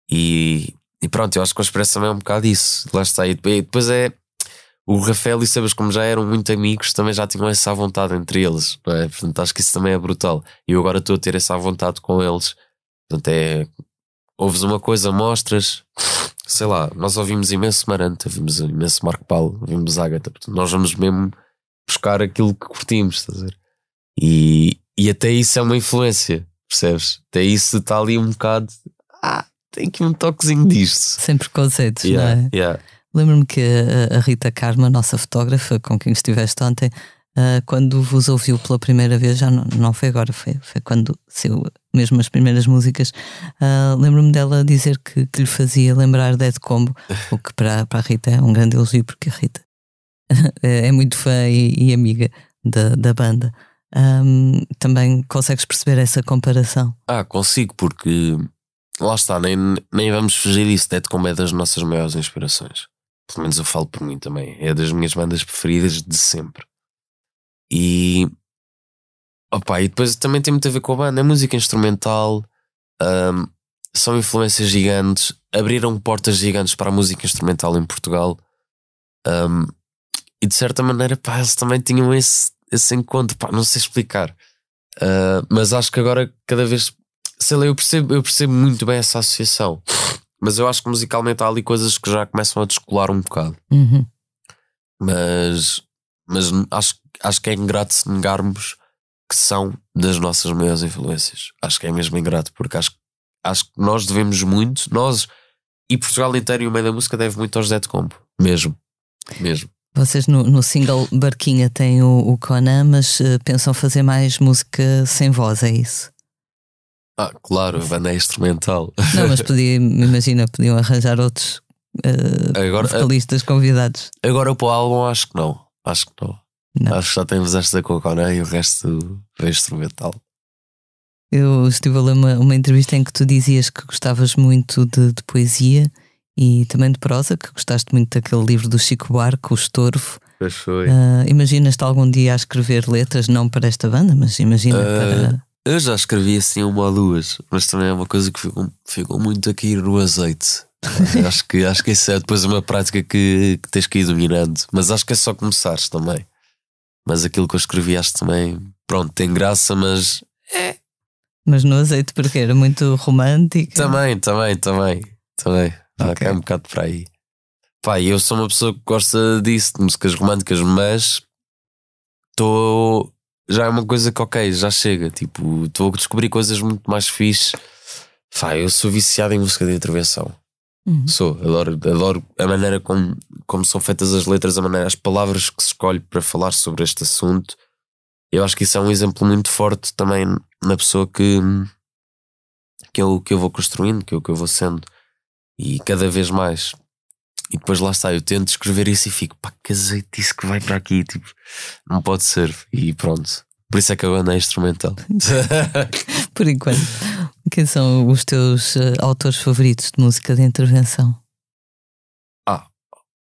[SPEAKER 2] E, e pronto, eu acho que o Expresso também é um bocado isso. Lá está. E depois, é o Rafael e Sebas, como já eram muito amigos, também já tinham essa vontade entre eles, é? Portanto, acho que isso também é brutal. E eu agora estou a ter essa vontade com eles. Portanto, é. Ouves uma coisa, mostras, sei lá, nós ouvimos imenso Maranta, ouvimos imenso Marco Paulo, ouvimos Ágata, portanto, nós vamos mesmo buscar aquilo que curtimos, estás a ver? E, e até isso é uma influência, percebes? Até isso está ali um bocado. Ah, tem aqui um toquezinho disto.
[SPEAKER 1] Sem preconceitos,
[SPEAKER 2] Yeah,
[SPEAKER 1] não é?
[SPEAKER 2] yeah.
[SPEAKER 1] Lembro-me que a, Rita Karma, nossa fotógrafa, com quem estiveste ontem, Uh, quando vos ouviu pela primeira vez, já não, não foi agora, foi, foi quando saiu mesmo as primeiras músicas. Uh, Lembro-me dela dizer que, que, lhe fazia lembrar Dead Combo, [LAUGHS] o que para, para a Rita é um grande elogio, porque a Rita [LAUGHS] é muito fã e, e amiga da, da banda. Um, também consegues perceber essa comparação?
[SPEAKER 2] Ah, consigo, porque lá está, nem, nem vamos fugir disso. Dead Combo é das nossas maiores inspirações. Pelo menos eu falo por mim também. É das minhas bandas preferidas de sempre. E. Opa, e depois também tem muito a ver com a banda. É música instrumental, um, são influências gigantes, abriram portas gigantes para a música instrumental em Portugal. Um, e de certa maneira, pá, eles também tinham esse, esse encontro, pá, não sei explicar. Uh, mas acho que agora cada vez, sei lá, eu percebo, eu percebo muito bem essa associação. Mas eu acho que musicalmente há ali coisas que já começam a descolar um bocado.
[SPEAKER 1] Uhum.
[SPEAKER 2] Mas, mas acho, acho que é ingrato se negarmos que são das nossas maiores influências. Acho que é mesmo ingrato, porque acho, acho que nós devemos muito, nós e Portugal inteiro e o meio da música deve muito aos Zé Combo. Mesmo. Mesmo.
[SPEAKER 1] Vocês no, no single Barquinha têm o, o Conan, mas uh, pensam fazer mais música sem voz, é isso?
[SPEAKER 2] Ah, claro, a banda é instrumental.
[SPEAKER 1] Não, mas podia, imagina, podiam arranjar outros uh, agora, vocalistas convidados.
[SPEAKER 2] Agora para o álbum acho que não. Acho que não. Não. Acho que já temos esta com o Conan e o resto é instrumental.
[SPEAKER 1] Eu estive a ler uma, uma entrevista em que tu dizias que gostavas muito de, de poesia e também de prosa, que gostaste muito daquele livro do Chico Buarque, O Estorvo.
[SPEAKER 2] Pois foi.
[SPEAKER 1] Uh, Imaginas-te algum dia a escrever letras, não para esta banda, mas imagina uh, para.
[SPEAKER 2] Eu já escrevi assim uma ou duas, mas também é uma coisa que ficou, ficou muito aqui no azeite. acho, que, acho que isso é depois uma prática que, que tens que ir dominando, mas acho que é só começares também. Mas aquilo que eu escrevi acho também, pronto, tem graça, mas é.
[SPEAKER 1] Mas no azeite porque era muito romântico.
[SPEAKER 2] Também, também, também, também. Ah, okay. é um bocado para aí. Pá, eu sou uma pessoa que gosta disso, de músicas românticas, mas estou. Já é uma coisa que, ok, já chega. Tipo, estou a descobrir coisas muito mais fixe. Pá, eu sou viciado em música de intervenção.
[SPEAKER 1] Uhum.
[SPEAKER 2] Sou, adoro, adoro a maneira como, como são feitas as letras, a maneira, as palavras que se escolhe para falar sobre este assunto. Eu acho que isso é um exemplo muito forte também na pessoa que, que, eu, que eu vou construindo, que eu, que eu vou sendo e cada vez mais. E depois lá está, eu tento escrever isso e fico, pá, que azeite isso que vai para aqui, tipo, não pode ser. E pronto. Por isso é que a banda é instrumental. [LAUGHS]
[SPEAKER 1] Por enquanto. Quem são os teus uh, autores favoritos de música de intervenção?
[SPEAKER 2] Ah,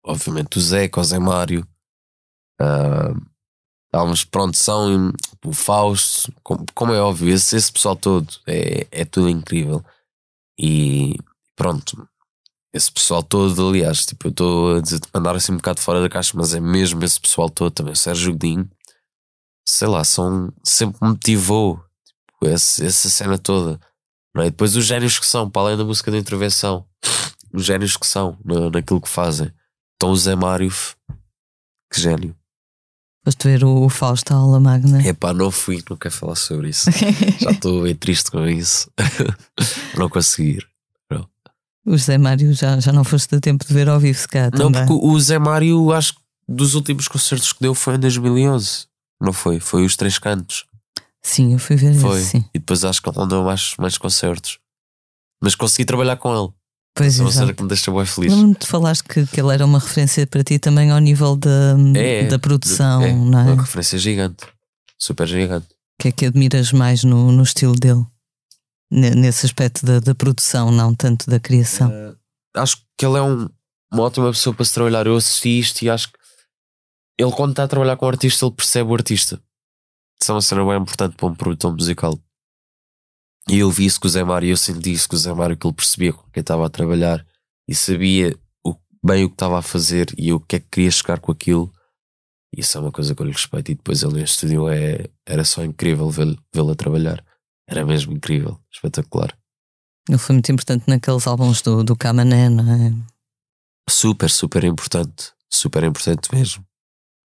[SPEAKER 2] obviamente o Zeca, o Zé Mário. Uh, pronto, são o Fausto, como, como é óbvio, esse, esse pessoal todo é, é tudo incrível. E pronto, esse pessoal todo, aliás, tipo, eu estou a dizer, andar assim um bocado fora da caixa, mas é mesmo esse pessoal todo também. O Sérgio Godinho, sei lá, são, sempre motivou tipo, esse, essa cena toda. Não é? Depois os génios que são, para além da música de intervenção, os génios que são na, naquilo que fazem. Então o Zé Mário, que gênio.
[SPEAKER 1] Foste ver o Fausto à aula magna?
[SPEAKER 2] Epá, não fui, não quero falar sobre isso. [LAUGHS] Já estou bem triste com isso. [LAUGHS] não conseguir.
[SPEAKER 1] O Zé Mário já, já não foste a tempo de ver ao vivo, se cá
[SPEAKER 2] Não, porque o Zé Mário, acho que dos últimos concertos que deu foi em 2011. Não foi? Foi os Três Cantos.
[SPEAKER 1] Sim, eu fui ver
[SPEAKER 2] foi.
[SPEAKER 1] Esse, sim.
[SPEAKER 2] E depois acho que ele não deu mais, mais concertos. Mas consegui trabalhar com ele.
[SPEAKER 1] Pois é. Uma
[SPEAKER 2] cena que me deixa bem feliz.
[SPEAKER 1] Lembro-me de falaste que, que ele era uma referência para ti também ao nível da, é, da produção, é, não é?
[SPEAKER 2] Uma referência gigante. Super gigante.
[SPEAKER 1] O que é que admiras mais no, no estilo dele? nesse aspecto da, da, produção, não tanto da criação. Uh,
[SPEAKER 2] acho que ele é um, uma ótima pessoa para se trabalhar. Eu assisti isto e acho que ele, quando está a trabalhar com o artista, ele percebe o artista. Isso é uma cena bem importante para um produtor musical. E eu vi isso com o Zé Mário, eu senti isso com o Zé Mário, que ele percebia com quem estava a trabalhar e sabia o, bem o que estava a fazer e o que é que queria chegar com aquilo. Isso é uma coisa que eu lhe respeito. E depois ele no estúdio é, era só incrível vê-lo vê a trabalhar. Era mesmo incrível, espetacular.
[SPEAKER 1] Ele foi muito importante naqueles álbuns do, do Camané, não é?
[SPEAKER 2] Super, super importante. Super importante mesmo.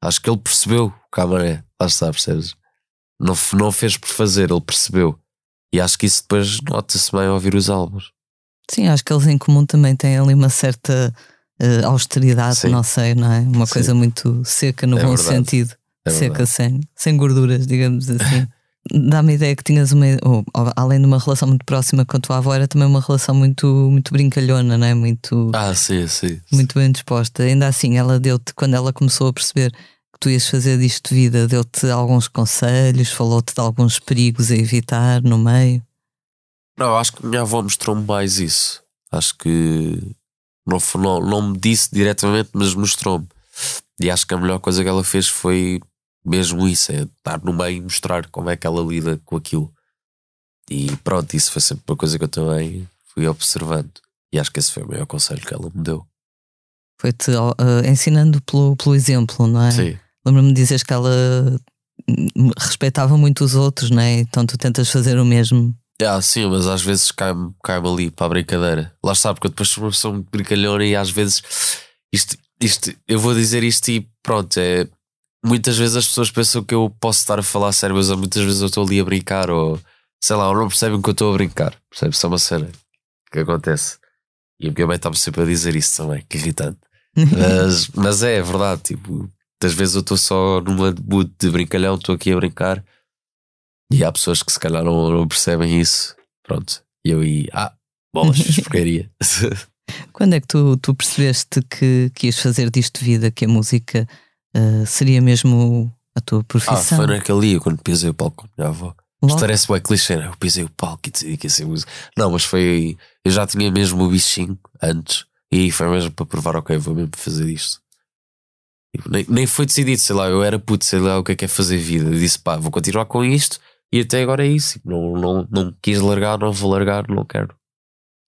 [SPEAKER 2] Acho que ele percebeu o Camané. Lá está, percebes? Não, não fez por fazer, ele percebeu. E acho que isso depois nota-se bem ao ouvir os álbuns.
[SPEAKER 1] Sim, acho que eles em comum também têm ali uma certa uh, austeridade, Sim. não sei, não é? Uma Sim. coisa muito seca no é bom verdade. sentido.
[SPEAKER 2] É
[SPEAKER 1] seca,
[SPEAKER 2] verdade.
[SPEAKER 1] sem, sem gorduras, digamos assim. [LAUGHS] Dá-me a ideia que tinhas uma. ou, além de uma relação muito próxima com a tua avó, era também uma relação muito, muito brincalhona, não é? Muito,
[SPEAKER 2] Ah, sim, sim.
[SPEAKER 1] muito bem disposta. Ainda assim, ela deu-te, quando ela começou a perceber tu ias fazer disto de vida, deu-te alguns conselhos, falou-te de alguns perigos a evitar no meio.
[SPEAKER 2] Não, acho que minha avó mostrou-me mais isso. Acho que não, não, não me disse diretamente, mas mostrou-me. E acho que a melhor coisa que ela fez foi mesmo isso: é estar no meio e mostrar como é que ela lida com aquilo. E pronto, isso foi sempre uma coisa que eu também fui observando. E acho que esse foi o maior conselho que ela me deu.
[SPEAKER 1] Foi-te eh, ensinando pelo, pelo exemplo, não é?
[SPEAKER 2] Sim.
[SPEAKER 1] Lembro-me de dizeres que ela respeitava muito os outros, não é? Então tu tentas fazer o mesmo.
[SPEAKER 2] Ah, sim, mas às vezes cai-me cai ali para a brincadeira. Lá está, porque eu depois sou uma pessoa muito brincalhona e às vezes isto, isto, eu vou dizer isto e pronto, é. Muitas vezes as pessoas pensam que eu posso estar a falar sério, mas muitas vezes eu estou ali a brincar ou sei lá, ou não percebem que eu estou a brincar. Percebes? Isso é uma cena que acontece. E a minha mãe está-me sempre a dizer isso também, que irritante. [LAUGHS] Mas, mas é, é verdade, tipo, muitas vezes eu estou só numa mood de brincalhão, estou aqui a brincar e há pessoas que se calhar não, não percebem isso. Pronto. E eu aí, ah, bolas, [LAUGHS] porcaria. [LAUGHS]
[SPEAKER 1] Quando é que tu, tu percebeste que, que ias fazer disto de vida, que a música eh, seria mesmo a tua
[SPEAKER 2] ah,
[SPEAKER 1] profissão?
[SPEAKER 2] foi naquele dia quando pisei o palco com a minha avó. Isto parece bem clichê, né? Eu pisei o palco e decidi que ia ser música. Não, mas foi aí. Eu já tinha mesmo o bichinho antes. E foi mesmo para provar, ok, vou mesmo fazer isto. Tipo, nem, nem foi decidido, sei lá, eu era puto, sei lá o que é que é fazer vida. Eu disse, pá, vou continuar com isto e até agora é isso. Tipo, Não, não, não quis largar, não vou largar, não quero.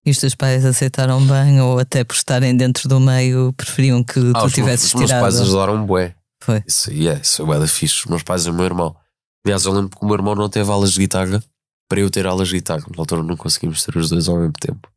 [SPEAKER 1] E os teus pais aceitaram bem ou até por estarem dentro do meio preferiam que
[SPEAKER 2] Ah,
[SPEAKER 1] tu
[SPEAKER 2] os, meus-
[SPEAKER 1] tivesses
[SPEAKER 2] os meus
[SPEAKER 1] tirado?
[SPEAKER 2] pais ajudaram bué.
[SPEAKER 1] Foi.
[SPEAKER 2] Isso, yeah, isso é bué da fixe. Os meus pais e o meu irmão. Aliás, eu lembro que o meu irmão não teve aulas de guitarra para eu ter aulas de guitarra. Na altura não conseguimos ter os dois ao mesmo tempo.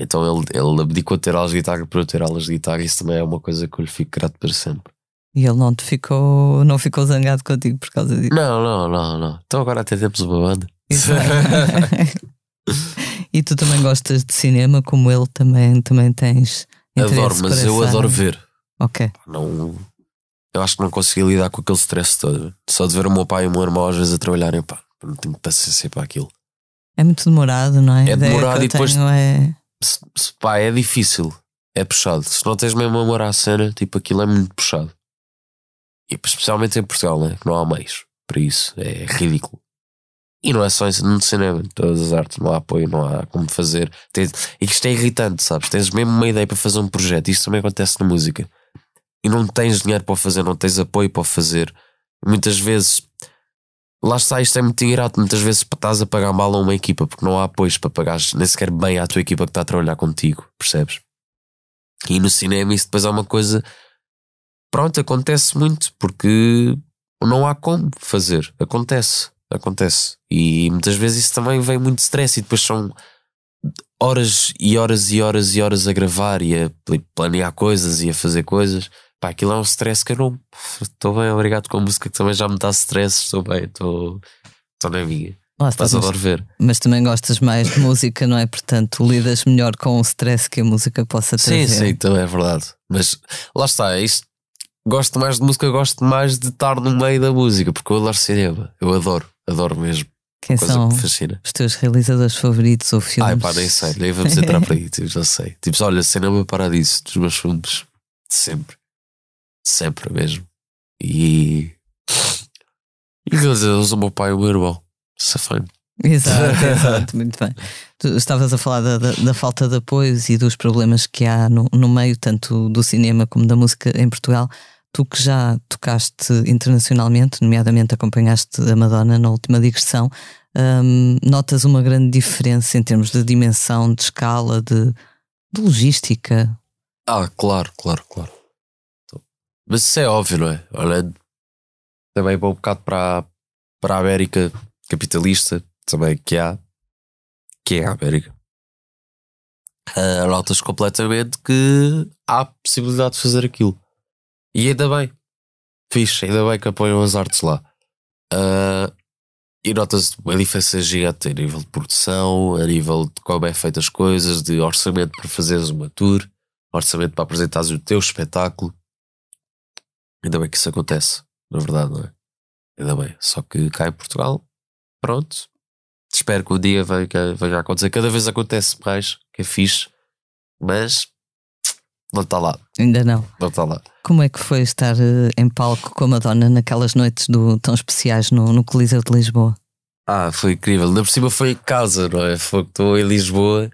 [SPEAKER 2] Então ele, ele abdicou de ter aulas de guitarra para eu ter aulas de guitarra. Isso também é uma coisa que eu lhe fico grato para sempre.
[SPEAKER 1] E ele não te ficou, não ficou zangado contigo por causa disso.
[SPEAKER 2] Não, não, não, não. Então agora até temos uma banda.
[SPEAKER 1] Exato. [LAUGHS] [LAUGHS] e tu também gostas de cinema, como ele também, também tens.
[SPEAKER 2] adoro, mas eu
[SPEAKER 1] essa
[SPEAKER 2] adoro ver.
[SPEAKER 1] Ok.
[SPEAKER 2] Não, eu acho que não consegui lidar com aquele stress todo. Só de ver o meu pai e o meu irmão às vezes a trabalharem, pá, não tenho paciência para aquilo.
[SPEAKER 1] É muito demorado, não é?
[SPEAKER 2] É demorado e depois-
[SPEAKER 1] é.
[SPEAKER 2] se, se- pá, é difícil, é puxado. Se não tens mesmo amor à cena, tipo, aquilo é muito puxado. E especialmente em Portugal, né? que não há meios para isso, é ridículo. E não é só isso no cinema, em todas as artes, não há apoio, não há como fazer. E isto é irritante, sabes? Tens mesmo uma ideia para fazer um projeto, isto também acontece na música. E não tens dinheiro para fazer, não tens apoio para fazer. Muitas vezes, lá está, isto é muito ingrato. Muitas vezes estás a pagar mal a uma equipa porque não há apoios para pagar nem sequer bem à tua equipa que está a trabalhar contigo, percebes? E no cinema isso depois é uma coisa. Pronto, acontece muito porque não há como fazer. Acontece, acontece. E muitas vezes isso também vem muito stress e depois são horas e horas e horas e horas a gravar e a pl- planear coisas e a fazer coisas. Pá, aquilo é um stress que eu não. [LAUGHS] Estou bem, obrigado com a música que também já me dá stress. Estou bem, estou na minha.
[SPEAKER 1] Lá está,
[SPEAKER 2] Mas
[SPEAKER 1] mas,
[SPEAKER 2] adoro ver.
[SPEAKER 1] mas também gostas mais de música, não é? Portanto, lidas melhor com o stress que a música possa
[SPEAKER 2] Sim,
[SPEAKER 1] trazer.
[SPEAKER 2] sim, também é verdade. Mas lá está, é isto. Gosto mais de música, gosto mais de estar no meio da música, porque eu adoro cinema. Eu adoro, adoro mesmo.
[SPEAKER 1] Quem
[SPEAKER 2] Coisa
[SPEAKER 1] são
[SPEAKER 2] que me fascina.
[SPEAKER 1] os teus realizadores favoritos ou filmes?
[SPEAKER 2] Ai pá, nem sei, nem vamos entrar para aí, tipo, já sei. Tipo, olha, Cinema Paradiso, dos meus filmes, sempre. Sempre mesmo. E. E meu Deus, o meu pai e o meu irmão. Safame.
[SPEAKER 1] Exato, [LAUGHS] exato, muito bem. Tu estavas a falar da, da, da falta de apoios e dos problemas que há no, no meio, tanto do cinema como da música em Portugal. Tu que já tocaste internacionalmente, nomeadamente acompanhaste a Madonna na última digressão, hum, notas uma grande diferença em termos de dimensão, de escala, de, de logística?
[SPEAKER 2] Ah, claro, claro, claro. Mas isso é óbvio, não é? Olhando também para um bocado para, para a América capitalista, também que há, que é a América. Ah, notas completamente que há possibilidade de fazer aquilo. E ainda bem, fixe, ainda bem que apoiam as artes lá. Ah, e notas uma diferença gigante a nível de produção, a nível de como é feito as coisas, de orçamento para fazeres uma tour orçamento para apresentares o teu espetáculo. Ainda bem que isso acontece. na verdade, não é? Ainda bem. Só que cá em Portugal, pronto. Espero que um dia venha, venha a acontecer. Cada vez acontece mais, que é fixe, mas não está lá.
[SPEAKER 1] Ainda não.
[SPEAKER 2] Não está lá.
[SPEAKER 1] Como é que foi estar eh, em palco com a Madonna naquelas noites do, tão especiais no, no Coliseu de Lisboa?
[SPEAKER 2] Ah, foi incrível. Ainda por cima foi casa, não é? Foi que estou em Lisboa,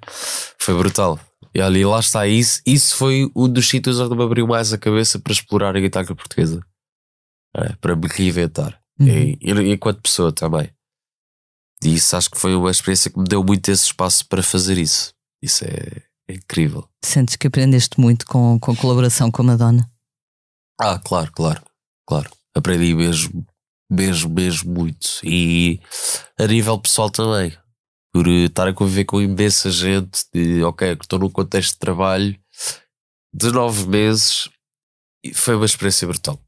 [SPEAKER 2] foi brutal. E olha, e lá está isso. Isso foi um dos sítios onde me abriu mais a cabeça para explorar a guitarra portuguesa, é? para me reinventar.
[SPEAKER 1] Uhum.
[SPEAKER 2] E, e enquanto pessoa também. E isso acho que foi uma experiência que me deu muito esse espaço para fazer isso. Isso é, é incrível.
[SPEAKER 1] Sentes que aprendeste muito com, com a colaboração com a Madonna?
[SPEAKER 2] Ah, claro, claro, claro. Aprendi mesmo, mesmo, mesmo muito. E a nível pessoal também. Por estar a conviver com imensa gente, de ok, que estou num contexto de trabalho de nove meses, e foi uma experiência brutal.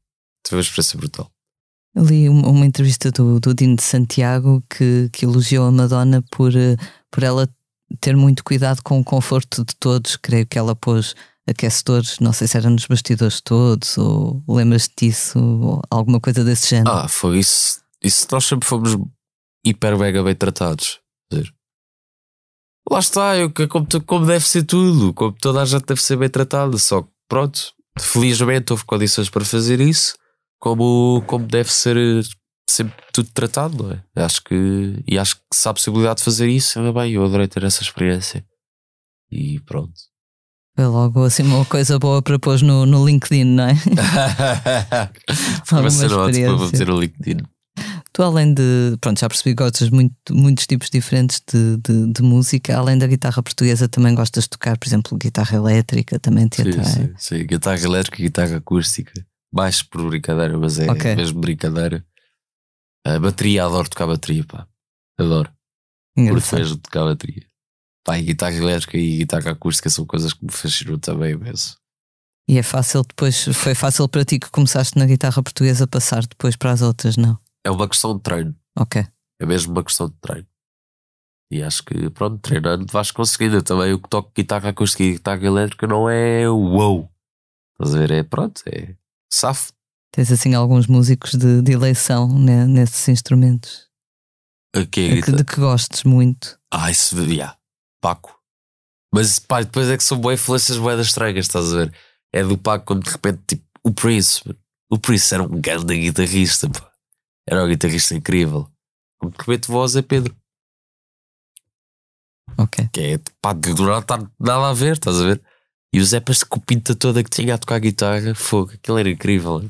[SPEAKER 2] Foi uma experiência brutal.
[SPEAKER 1] li uma, uma entrevista do, do Dino de Santiago que, que elogiou a Madonna por, eh, por ela ter muito cuidado com o conforto de todos. Creio que ela pôs aquecedores, não sei se era nos bastidores todos, ou lembras-te disso, ou alguma coisa desse género.
[SPEAKER 2] Ah, foi isso. Isso nós sempre fomos hiper mega bem tratados. Dizer, Lá está, eu, como, como deve ser tudo, como toda a gente deve ser bem tratada. Só que pronto, felizmente houve condições para fazer isso, como, como deve ser sempre tudo tratado, não é? Acho que, e acho que se há a possibilidade de fazer isso, ainda bem, eu adorei ter essa experiência. E pronto.
[SPEAKER 1] Foi logo assim uma coisa boa para pôr no, no LinkedIn, não é? [LAUGHS]
[SPEAKER 2] Vai ser ótimo para meter no LinkedIn.
[SPEAKER 1] Tu, além de. Pronto, já percebi que gostas muito, muitos tipos diferentes de, de, de música. Além da guitarra portuguesa, também gostas de tocar, por exemplo, guitarra elétrica, também te
[SPEAKER 2] Sim,
[SPEAKER 1] atrai.
[SPEAKER 2] sim, sim. Guitarra elétrica e guitarra acústica. Mais por brincadeira, mas é
[SPEAKER 1] Ok.
[SPEAKER 2] mesmo brincadeira. A bateria, adoro tocar bateria, pá. Adoro.
[SPEAKER 1] Engraçado.
[SPEAKER 2] mesmo tocar bateria. Pá, e guitarra elétrica e guitarra acústica são coisas que me fascinam também imenso.
[SPEAKER 1] E é fácil depois, foi fácil para ti que começaste na guitarra portuguesa passar depois para as outras, não?
[SPEAKER 2] É uma questão de treino.
[SPEAKER 1] Ok.
[SPEAKER 2] É mesmo uma questão de treino. E acho que, pronto, treinando vais conseguindo. Também o que toco guitarra acústica e guitarra elétrica não é uou. Estás a ver? É pronto, é safo.
[SPEAKER 1] Tens assim alguns músicos de, de eleição né, nesses instrumentos que-
[SPEAKER 2] guitarra.
[SPEAKER 1] de que gostes muito.
[SPEAKER 2] Ah, isso, yeah, Paco. Mas pá, depois é que são boas influências boedas estranhas, estás a ver? É do Paco quando de repente, tipo, o Prince. mano. O Prince era um grande guitarrista, pá. Era um guitarrista incrível. Como de repente voz é Pedro.
[SPEAKER 1] Ok.
[SPEAKER 2] Que é, pá, de nada está nada a ver, estás a ver? E o Zé a pinta toda que tinha a tocar guitarra, fogo, aquilo era incrível.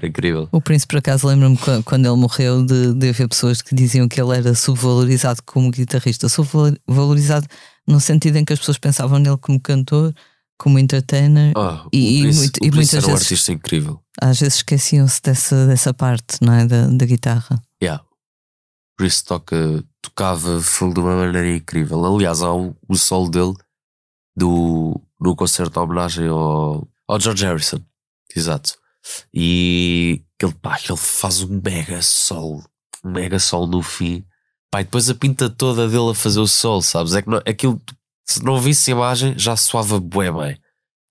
[SPEAKER 2] Era incrível.
[SPEAKER 1] O Prince, por acaso, lembro-me qu- quando ele morreu de, de haver pessoas que diziam que ele era subvalorizado como guitarrista. Subvalorizado no sentido em que as pessoas pensavam nele como cantor, como entertainer.
[SPEAKER 2] Ah,
[SPEAKER 1] E-
[SPEAKER 2] o
[SPEAKER 1] e
[SPEAKER 2] Prince,
[SPEAKER 1] muito-
[SPEAKER 2] o
[SPEAKER 1] e
[SPEAKER 2] Prince
[SPEAKER 1] muitas
[SPEAKER 2] era um
[SPEAKER 1] vezes-
[SPEAKER 2] artista incrível.
[SPEAKER 1] Às vezes esqueciam-se dessa, dessa parte, não é? Da, da guitarra.
[SPEAKER 2] Yeah. Por isso toca, tocava de uma maneira incrível. Aliás, há um, o solo dele do, no concerto de homenagem ao, ao George Harrison. Exato. E ele, pá, ele faz um mega sol. Um mega sol no fim. Pá, e depois a pinta toda dele a fazer o sol, sabes? É que não, aquilo, se não visse a imagem, já soava bué bem.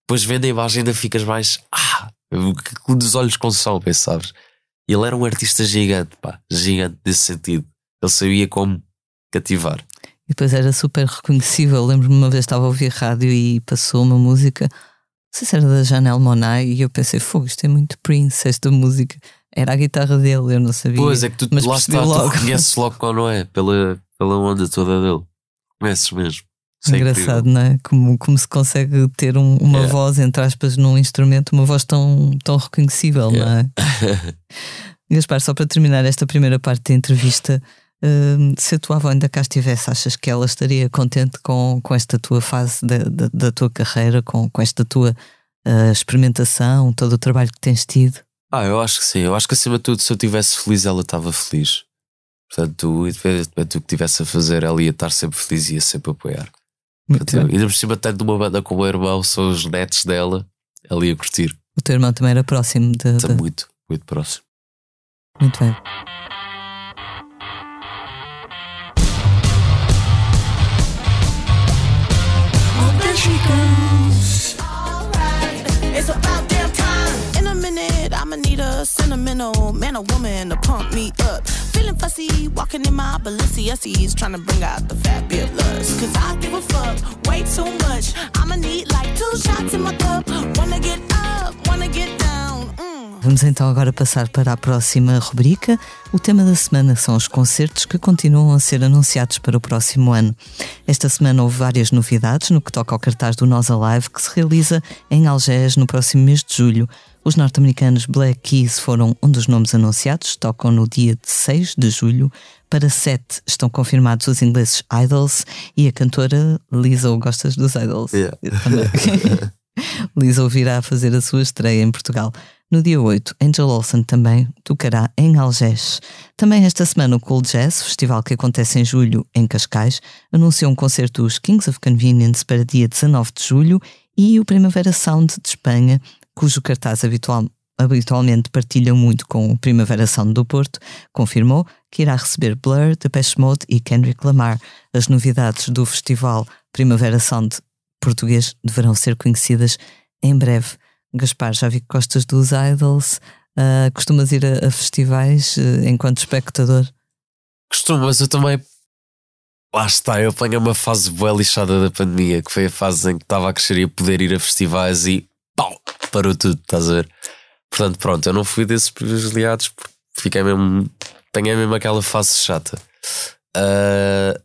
[SPEAKER 2] Depois vendo a imagem ainda ficas mais. Ah! Dos olhos consomem, sabes? Ele era um artista gigante, pá, gigante nesse sentido. Ele sabia como cativar.
[SPEAKER 1] E depois era super reconhecível. Lembro-me uma vez estava a ouvir rádio e passou uma música, sei se era da Janelle Monáe, e eu pensei, fogo, isto é muito Prince, esta música. Era a guitarra dele, eu não sabia.
[SPEAKER 2] Pois é que tu
[SPEAKER 1] mas
[SPEAKER 2] lá está,
[SPEAKER 1] logo.
[SPEAKER 2] tu reconheces logo qual não é, pela, pela onda toda dele. Conheces mesmo. Isso é
[SPEAKER 1] Engraçado,
[SPEAKER 2] incrível.
[SPEAKER 1] não é? Como, como se consegue ter um- uma
[SPEAKER 2] Yeah.
[SPEAKER 1] voz, entre aspas, num instrumento, uma voz tão, tão reconhecível, não é? [LAUGHS] Gaspar, só para terminar esta primeira parte da entrevista, hum, se a tua avó ainda cá estivesse, achas que ela estaria contente com, com esta tua fase da, da, da tua carreira, com, com esta tua ah, experimentação, todo o trabalho que tens tido?
[SPEAKER 2] Ah, eu acho que sim. Eu acho que acima de tudo, se eu estivesse feliz, ela estava feliz. Portanto, independentemente do que estivesse a fazer, ela ia estar sempre feliz e ia sempre apoiar. Portanto,
[SPEAKER 1] bem.
[SPEAKER 2] ainda por cima, tendo uma banda com o irmão, são os netos dela, ela ia curtir.
[SPEAKER 1] O teu irmão também era próximo de.
[SPEAKER 2] Está
[SPEAKER 1] de-
[SPEAKER 2] muito, muito próximo.
[SPEAKER 1] Muito bem.
[SPEAKER 8] She goes. It's about damn time. In a minute, I'ma need a sentimental, man or woman to pump me up. Feeling fussy, walking in my Balenciennes, trying to bring out the bit. Cause I give a fuck way too much. I'ma need like two shots in my cup. Wanna get up, wanna get down. Mm.
[SPEAKER 1] Vamos então agora passar para a próxima rubrica. O tema da semana são os concertos que continuam a ser anunciados para o próximo ano. Esta semana houve várias novidades no que toca ao cartaz do Nós Alive, que se realiza em Algés no próximo mês de julho. Os norte-americanos Black Keys foram um dos nomes anunciados, tocam no dia 6 de julho. Para 7 estão confirmados os ingleses Idols e a cantora Lizzo. Gostas dos Idols?
[SPEAKER 2] Yeah.
[SPEAKER 1] Eu também. [LAUGHS] Lizzo virá fazer a sua estreia em Portugal. No dia 8, Angel Olsen também tocará em Algés. Também esta semana o Cool Jazz, festival que acontece em julho em Cascais, anunciou um concerto dos Kings of Convenience para dia 19 de julho e o Primavera Sound de Espanha, cujo cartaz habitual, habitualmente partilha muito com o Primavera Sound do Porto, confirmou que irá receber Blur, Depeche Mode e Kendrick Lamar. As novidades do festival Primavera Sound português deverão ser conhecidas em breve. Gaspar, já vi que gostas dos Idols, ah, costumas ir a, a festivais eh, enquanto espectador?
[SPEAKER 2] Costumo, mas eu também. Lá está, eu apanhei uma fase boa lixada da pandemia, que foi a fase em que estava a crescer e a poder ir a festivais e pau, parou tudo, estás a ver? Portanto, pronto, eu não fui desses privilegiados porque fiquei mesmo. apanhei mesmo aquela fase chata. Ah,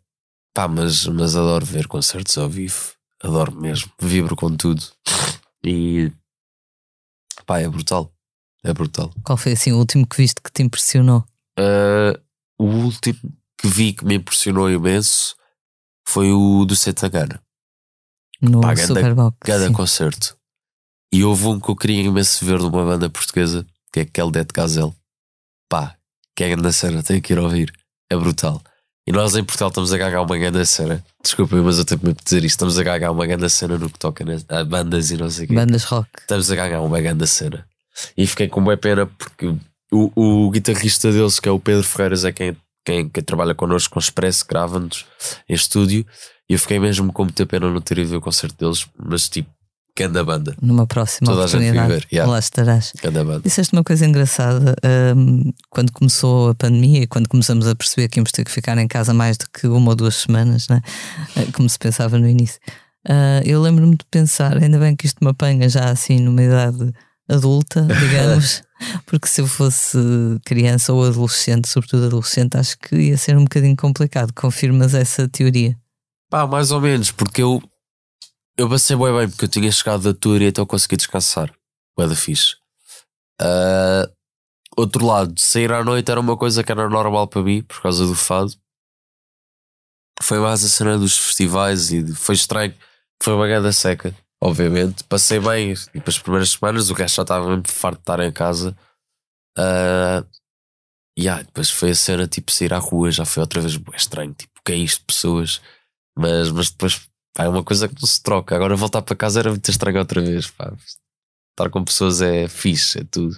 [SPEAKER 2] pá, mas, mas adoro ver concertos ao vivo, adoro mesmo, vibro com tudo e pá, é brutal, é brutal.
[SPEAKER 1] Qual foi assim o último que viste que te impressionou?
[SPEAKER 2] Uh, o último que vi que me impressionou imenso foi o do Setagana.
[SPEAKER 1] No
[SPEAKER 2] Pá,
[SPEAKER 1] Superbox?
[SPEAKER 2] Cada concerto. E houve um que eu queria imenso ver de uma banda portuguesa, que é aquele Dead Gazelle. Pá, que é grande cena, tenho que ir ouvir. É brutal. E nós em Portugal estamos a gagar uma grande cena. Desculpa, mas eu tenho mesmo de dizer isto. Estamos a gagar uma grande cena no que toca a bandas e não sei o quê.
[SPEAKER 1] Bandas rock.
[SPEAKER 2] Estamos a ganhar uma grande cena. E fiquei com boa pena porque o, o guitarrista deles, que é o Pedro Ferreiras, é quem, quem, quem trabalha connosco com Expresso, grava-nos em estúdio. E eu fiquei mesmo com muita pena não ter ido ver o concerto deles, mas tipo, grande banda.
[SPEAKER 1] Numa próxima
[SPEAKER 2] Toda
[SPEAKER 1] oportunidade.
[SPEAKER 2] ver, yeah.
[SPEAKER 1] Lá estarás.
[SPEAKER 2] Grande banda.
[SPEAKER 1] Disseste uma coisa engraçada hum, quando começou a pandemia e quando começamos a perceber que íamos ter que ficar em casa mais do que uma ou duas semanas, né? Eh, como se pensava no início. Ah, eu lembro-me de pensar, ainda bem que isto me apanha já assim numa idade adulta, [LAUGHS] digamos, porque se eu fosse criança ou adolescente, sobretudo adolescente, acho que ia ser um bocadinho complicado. Confirmas essa teoria?
[SPEAKER 2] Pá, mais ou menos, porque eu eu passei bem bem, porque eu tinha chegado da tour e então consegui descansar. Bué da fixe. Ah, outro lado, sair à noite era uma coisa que era normal para mim, por causa do fado. Foi mais a cena dos festivais e foi estranho. Foi uma grande seca, obviamente. Passei bem para as primeiras semanas, o resto já estava mesmo farto de estar em casa. Ah, e ah, depois foi a cena tipo sair à rua, já foi outra vez bué estranho, tipo, o que é isto, pessoas? Mas, mas depois pá, é uma coisa que não se troca. Agora voltar para casa era muito estranho outra vez. Pá. Estar com pessoas é fixe, é tudo.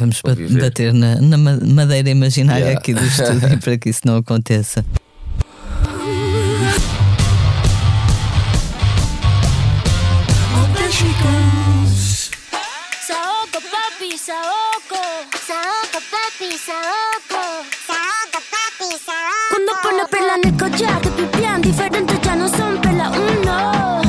[SPEAKER 1] Vamos bater na, na ma- madeira imaginária
[SPEAKER 2] Yeah.
[SPEAKER 1] aqui do estúdio [LAUGHS] para que isso não aconteça.
[SPEAKER 9] Cuando pone perla en el collar, te pipián diferentes ya no son perla uno.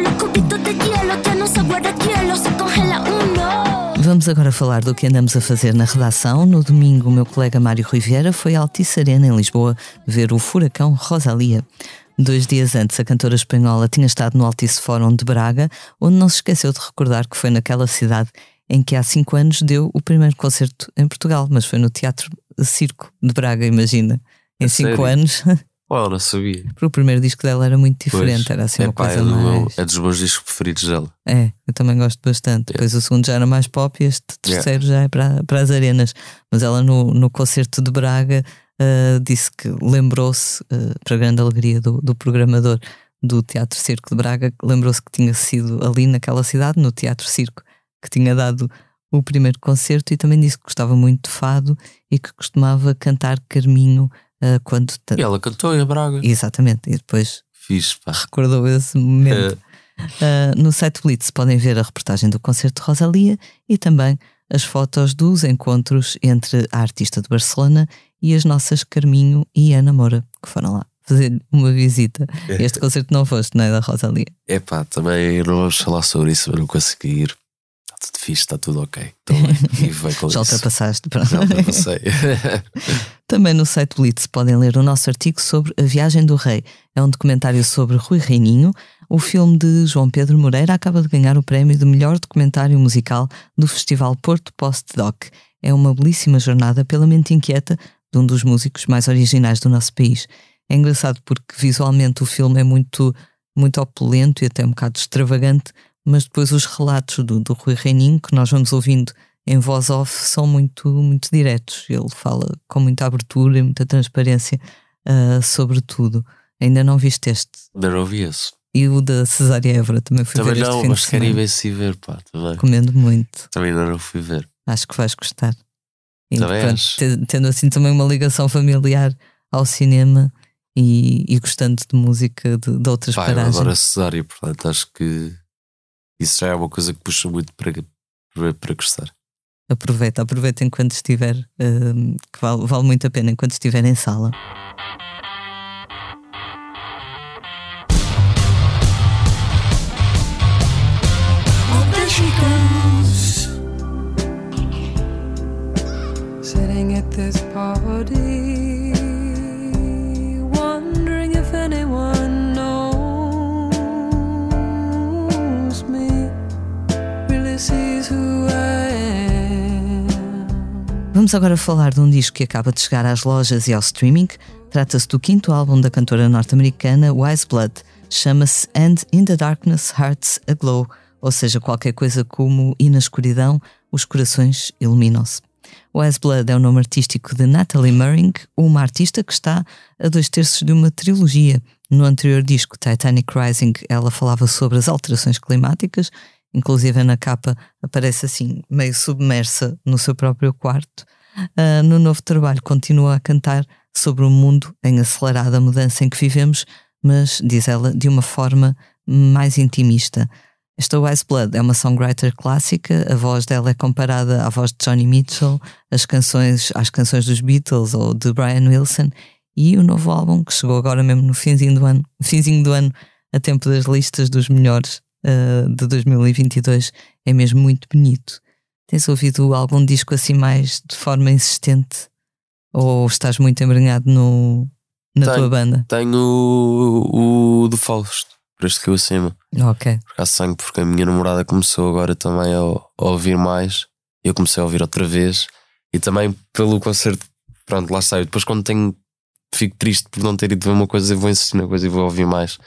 [SPEAKER 9] Los cubitos de hielo no se guarda hielo, se congela uno.
[SPEAKER 1] Vamos agora falar do que andamos a fazer na redação. No domingo, o meu colega Mário Rui Vieira foi à Altice Arena, em Lisboa, ver o furacão Rosalia. Dois dias antes, a cantora espanhola tinha estado no Altice Fórum de Braga, onde não se esqueceu de recordar que foi naquela cidade em que há cinco anos deu o primeiro concerto em Portugal, mas foi no Teatro Circo de Braga, imagina. Em
[SPEAKER 2] A
[SPEAKER 1] cinco
[SPEAKER 2] sério?
[SPEAKER 1] anos, [LAUGHS]
[SPEAKER 2] Uau, não sabia.
[SPEAKER 1] porque o primeiro disco dela era muito diferente,
[SPEAKER 2] Pois.
[SPEAKER 1] era assim
[SPEAKER 2] é,
[SPEAKER 1] uma
[SPEAKER 2] pá,
[SPEAKER 1] coisa
[SPEAKER 2] é, do
[SPEAKER 1] mais.
[SPEAKER 2] é dos meus discos preferidos dela.
[SPEAKER 1] É, eu também gosto bastante. Depois o segundo já era mais pop e este terceiro já é para, para as arenas. Mas ela no, no concerto de Braga ah, disse que lembrou-se, ah, para grande alegria do, do programador do Teatro Circo de Braga, lembrou-se que tinha sido ali naquela cidade, no Teatro Circo, que tinha dado o primeiro concerto e também disse que gostava muito de fado e que costumava cantar Carminho ah, quando.
[SPEAKER 2] E ela cantou em Braga.
[SPEAKER 1] Exatamente, e depois
[SPEAKER 2] pá.
[SPEAKER 1] recordou esse momento. Uh, no site Blitz podem ver a reportagem do concerto de Rosalia e também as fotos dos encontros entre a artista de Barcelona e as nossas Carminho e Ana Moura, que foram lá fazer uma visita. [LAUGHS] Este concerto não foste, não é? Da Rosalia.
[SPEAKER 2] É pá, também não vamos falar sobre isso, mas não consegui ir. Fixe, está tudo ok. Estou bem. E vai com [LAUGHS]
[SPEAKER 1] Já
[SPEAKER 2] isso.
[SPEAKER 1] ultrapassaste. pronto.
[SPEAKER 2] Já ultrapassei. [LAUGHS]
[SPEAKER 1] Também no site Blitz podem ler o nosso artigo sobre A Viagem do Rei. É um documentário sobre Rui Reininho. O filme de João Pedro Moreira acaba de ganhar o prémio de melhor documentário musical do Festival Porto Postdoc. É uma belíssima jornada pela mente inquieta de um dos músicos mais originais do nosso país. É engraçado porque visualmente o filme é muito, muito opulento e até um bocado extravagante, mas depois os relatos do, do Rui Reininho, que nós vamos ouvindo em voz off, são muito, muito diretos. Ele fala com muita abertura e muita transparência ah, sobre tudo. Ainda não viste este.
[SPEAKER 2] Ainda não ouvi esse.
[SPEAKER 1] E o da Cesária Évora também fui
[SPEAKER 2] Também
[SPEAKER 1] ver este
[SPEAKER 2] não, mas quero ir ver se ver, pá. Também.
[SPEAKER 1] Recomendo muito.
[SPEAKER 2] Também ainda não fui ver.
[SPEAKER 1] Acho que vais gostar. E,
[SPEAKER 2] Também
[SPEAKER 1] pronto, tendo assim também uma ligação familiar ao cinema e, e gostando de música de, de outras
[SPEAKER 2] eu
[SPEAKER 1] paragens.
[SPEAKER 2] adoro a cesárea, portanto acho que isso já é uma coisa que puxa muito para, para, para gostar.
[SPEAKER 1] Aproveita, aproveita enquanto estiver, hum, que vale, vale muito a pena enquanto estiver em sala.
[SPEAKER 10] Sitting at this party,
[SPEAKER 1] Vamos agora falar de um disco que acaba de chegar às lojas e ao streaming. Trata-se do quinto álbum da cantora norte-americana Wise Blood. Chama-se And in the Darkness Hearts Aglow, ou seja, qualquer coisa como E na escuridão os corações iluminam-se. Wise Blood é o nome artístico de Natalie Merring, uma artista que está a dois terços de uma trilogia. No anterior disco, Titanic Rising, ela falava sobre as alterações climáticas, inclusive na capa aparece assim, meio submersa no seu próprio quarto. Ah, no novo trabalho, continua a cantar sobre o mundo em acelerada mudança em que vivemos, mas, diz ela, de uma forma mais intimista. Esta Wise Blood é uma songwriter clássica, a voz dela é comparada à voz de Johnny Mitchell, as canções, às canções dos Beatles ou de Brian Wilson, e o novo álbum, que chegou agora mesmo no finzinho do ano, finzinho do ano a tempo das listas dos melhores ah, de 2022, é mesmo muito bonito. Tens ouvido algum disco assim mais de forma insistente? Ou estás muito embrenhado no, na
[SPEAKER 2] Tenho.
[SPEAKER 1] tua banda?
[SPEAKER 2] Tenho o, o do Fausto, por este que eu acima.
[SPEAKER 1] Ok.
[SPEAKER 2] Por sangue, porque a minha namorada começou agora também a, a ouvir mais. Eu comecei a ouvir outra vez. E também pelo concerto, pronto, lá. Eu depois quando tenho, fico triste por não ter ido ver uma coisa, eu vou insistir na coisa e vou ouvir mais.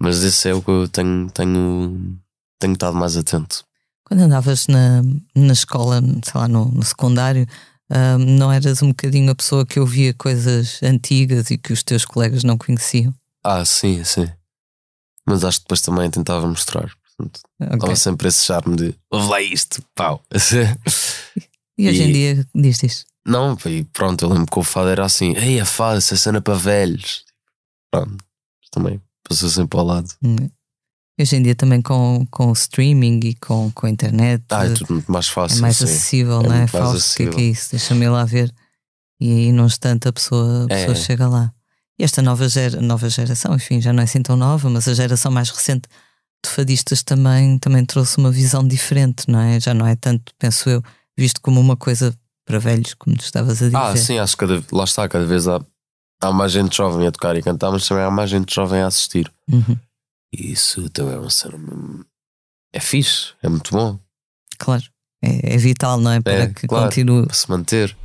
[SPEAKER 2] Mas esse é o que eu tenho, tenho, tenho estado mais atento.
[SPEAKER 1] Quando andavas na, na escola, sei lá, no, no secundário, ah, não eras um bocadinho a pessoa que ouvia coisas antigas e que os teus colegas não conheciam?
[SPEAKER 2] Ah, sim, sim. Mas acho que depois também tentava mostrar. Portanto,
[SPEAKER 1] Ok.
[SPEAKER 2] Dava sempre esse charme de ouve lá isto, pau.
[SPEAKER 1] E hoje em [LAUGHS]
[SPEAKER 2] E-
[SPEAKER 1] dia diz isto.
[SPEAKER 2] Não, e pronto, eu lembro que o fado era assim: Ei, a fado, essa cena para velhos. Pronto, também passou sempre ao lado.
[SPEAKER 1] Hum. Hoje em dia também com, com o streaming e com, com a internet
[SPEAKER 2] Ah, é tudo muito mais
[SPEAKER 1] é
[SPEAKER 2] fácil.
[SPEAKER 1] mais
[SPEAKER 2] sim.
[SPEAKER 1] acessível,
[SPEAKER 2] É
[SPEAKER 1] não é? Fausto, o que é que é isso? Deixa-me ir lá ver. E aí num instante a pessoa, a
[SPEAKER 2] É.
[SPEAKER 1] pessoa chega lá. E esta nova, gera, nova geração, enfim, já não é assim tão nova, mas a geração mais recente de fadistas também, também trouxe uma visão diferente, não é? Já não é tanto, penso eu, visto como uma coisa para velhos, como tu estavas a dizer.
[SPEAKER 2] Ah, sim, acho que cada, lá está, cada vez há, há mais gente jovem a tocar e cantar, mas também há mais gente jovem a assistir.
[SPEAKER 1] Uhum,
[SPEAKER 2] E isso também é uma cena. mesmo- É fixe, é muito bom
[SPEAKER 1] claro. É, é vital, não é? Para
[SPEAKER 2] É,
[SPEAKER 1] que
[SPEAKER 2] claro.
[SPEAKER 1] continue.
[SPEAKER 2] para se manter.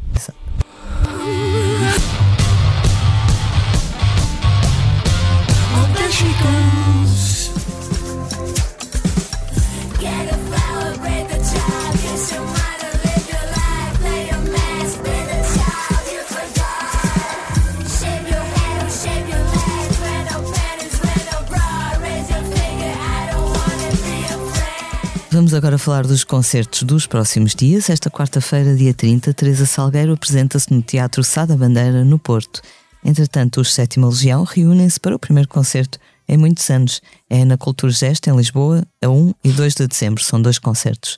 [SPEAKER 1] Vamos agora falar dos concertos dos próximos dias. Esta quarta-feira, dia 30, Teresa Salgueiro apresenta-se no Teatro Sá da Bandeira, no Porto. Entretanto, os Sétima Legião reúnem-se para o primeiro concerto em muitos anos. É na Cultura Gesto, em Lisboa, a 1 e 2 de dezembro. São dois concertos.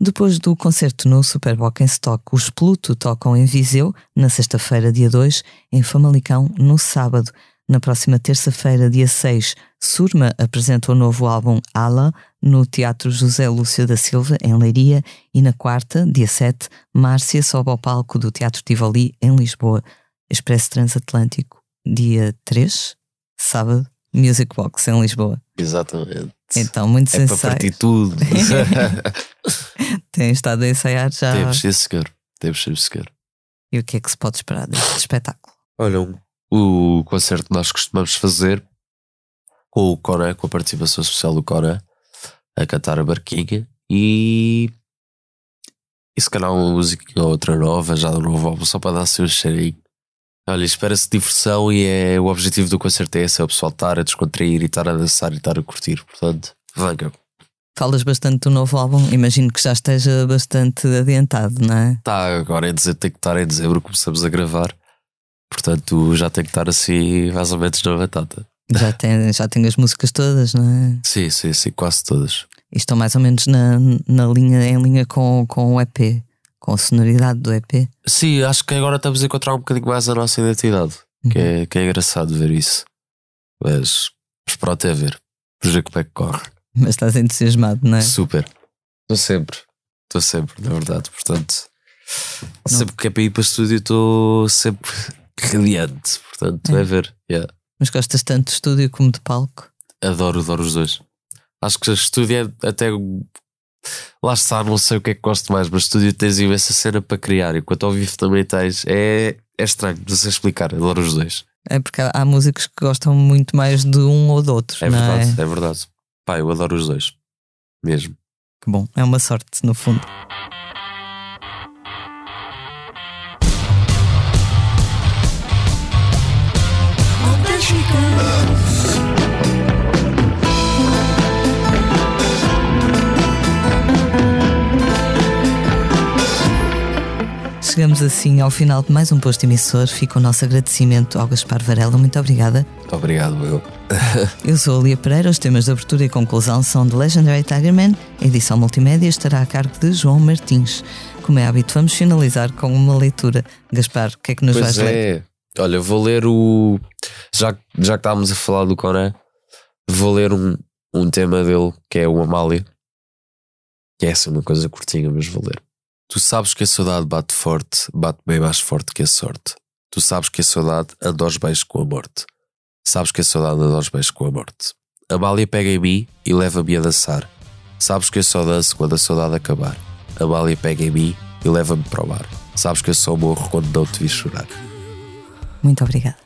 [SPEAKER 1] Depois do concerto no Superboc em Stock, os Pluto tocam em Viseu, na sexta-feira, dia 2, em Famalicão, no sábado. Na próxima terça-feira, dia 6, Surma apresenta o novo álbum Ala no Teatro José Lúcio da Silva, em Leiria, e na quarta, dia 7, Márcia sobe ao palco do Teatro Tivoli, em Lisboa. Expresso Transatlântico, dia 3, sábado, Music Box, em Lisboa.
[SPEAKER 2] Exatamente.
[SPEAKER 1] Então, muitos
[SPEAKER 2] É para partir tudo. [LAUGHS]
[SPEAKER 1] Têm estado a ensaiar já.
[SPEAKER 2] Temos, sim, senhor. Temos, sim, senhor.
[SPEAKER 1] E o que é que se pode esperar deste espetáculo?
[SPEAKER 2] Olha, um- o concerto que nós costumamos fazer com o Conan, com a participação especial do Conan, a cantar a barquinha e. E se calhar uma música ou outra nova, já do novo álbum, só para dar assim um cheirinho. Olha, espera-se diversão e é o objetivo do concerto é esse: é o pessoal estar a descontrair e estar a dançar e estar a curtir. Portanto, venham.
[SPEAKER 1] Falas bastante do novo álbum, imagino que já esteja bastante adiantado, não é?
[SPEAKER 2] Está agora em dezembro, tem que estar em dezembro, começamos a gravar. Portanto, já tem que estar assim, mais ou menos na batata.
[SPEAKER 1] Já tem, já tem as músicas todas, não é?
[SPEAKER 2] Sim, sim, sim, quase todas.
[SPEAKER 1] E estão mais ou menos na, na linha, em linha com, com o EP, com a sonoridade do EP.
[SPEAKER 2] Sim, acho que agora estamos a encontrar um bocadinho mais a nossa identidade, que, é, que é engraçado ver isso. Mas, mas pronto, é ver. Vamos ver como é que corre.
[SPEAKER 1] Mas estás entusiasmado, não é?
[SPEAKER 2] Super. Estou sempre. Estou sempre, na verdade. Portanto, sempre que é para ir para o estúdio, estou sempre radiante. Portanto, é,
[SPEAKER 1] É.
[SPEAKER 2] ver. Yeah.
[SPEAKER 1] Mas gostas tanto de estúdio como de palco?
[SPEAKER 2] Adoro, adoro os dois. Acho que estúdio é até. Lá está, não sei o que é que gosto mais, mas estúdio tens imensa cena para criar, enquanto ao vivo também tens. É, é estranho, não sei explicar, adoro os dois.
[SPEAKER 1] É porque há, músicos que gostam muito mais de um ou do outro,
[SPEAKER 2] É
[SPEAKER 1] não
[SPEAKER 2] verdade,
[SPEAKER 1] é?
[SPEAKER 2] é verdade. Pá, eu adoro os dois. Mesmo.
[SPEAKER 1] Que bom, é uma sorte, no fundo. Chegamos assim ao final de mais um posto emissor. Fica o nosso agradecimento ao Gaspar Varela. Muito obrigada.
[SPEAKER 2] Muito obrigado, eu. [LAUGHS]
[SPEAKER 1] Eu sou a Lia Pereira. Os temas de abertura e conclusão são de Legendary Tigerman. A edição multimédia estará a cargo de João Martins. Como é hábito, vamos finalizar com uma leitura. Gaspar, o que é que nos
[SPEAKER 2] Pois
[SPEAKER 1] vais ler?
[SPEAKER 2] Olha, vou ler o. Já, já que estávamos a falar do Conan, vou ler um, um tema dele que é o Amália. Que é essa uma coisa curtinha, mas vou ler. Tu sabes que a saudade bate forte, bate bem mais forte que a sorte. Tu sabes que a saudade anda aos beijos com a morte. Sabes que a saudade anda aos beijos com a morte. Amália pega em mim e leva-me a dançar. Sabes que eu só danço quando a saudade acabar. Amália pega em mim e leva-me para o bar. Sabes que eu só morro quando não te vi chorar.
[SPEAKER 1] Muito obrigada.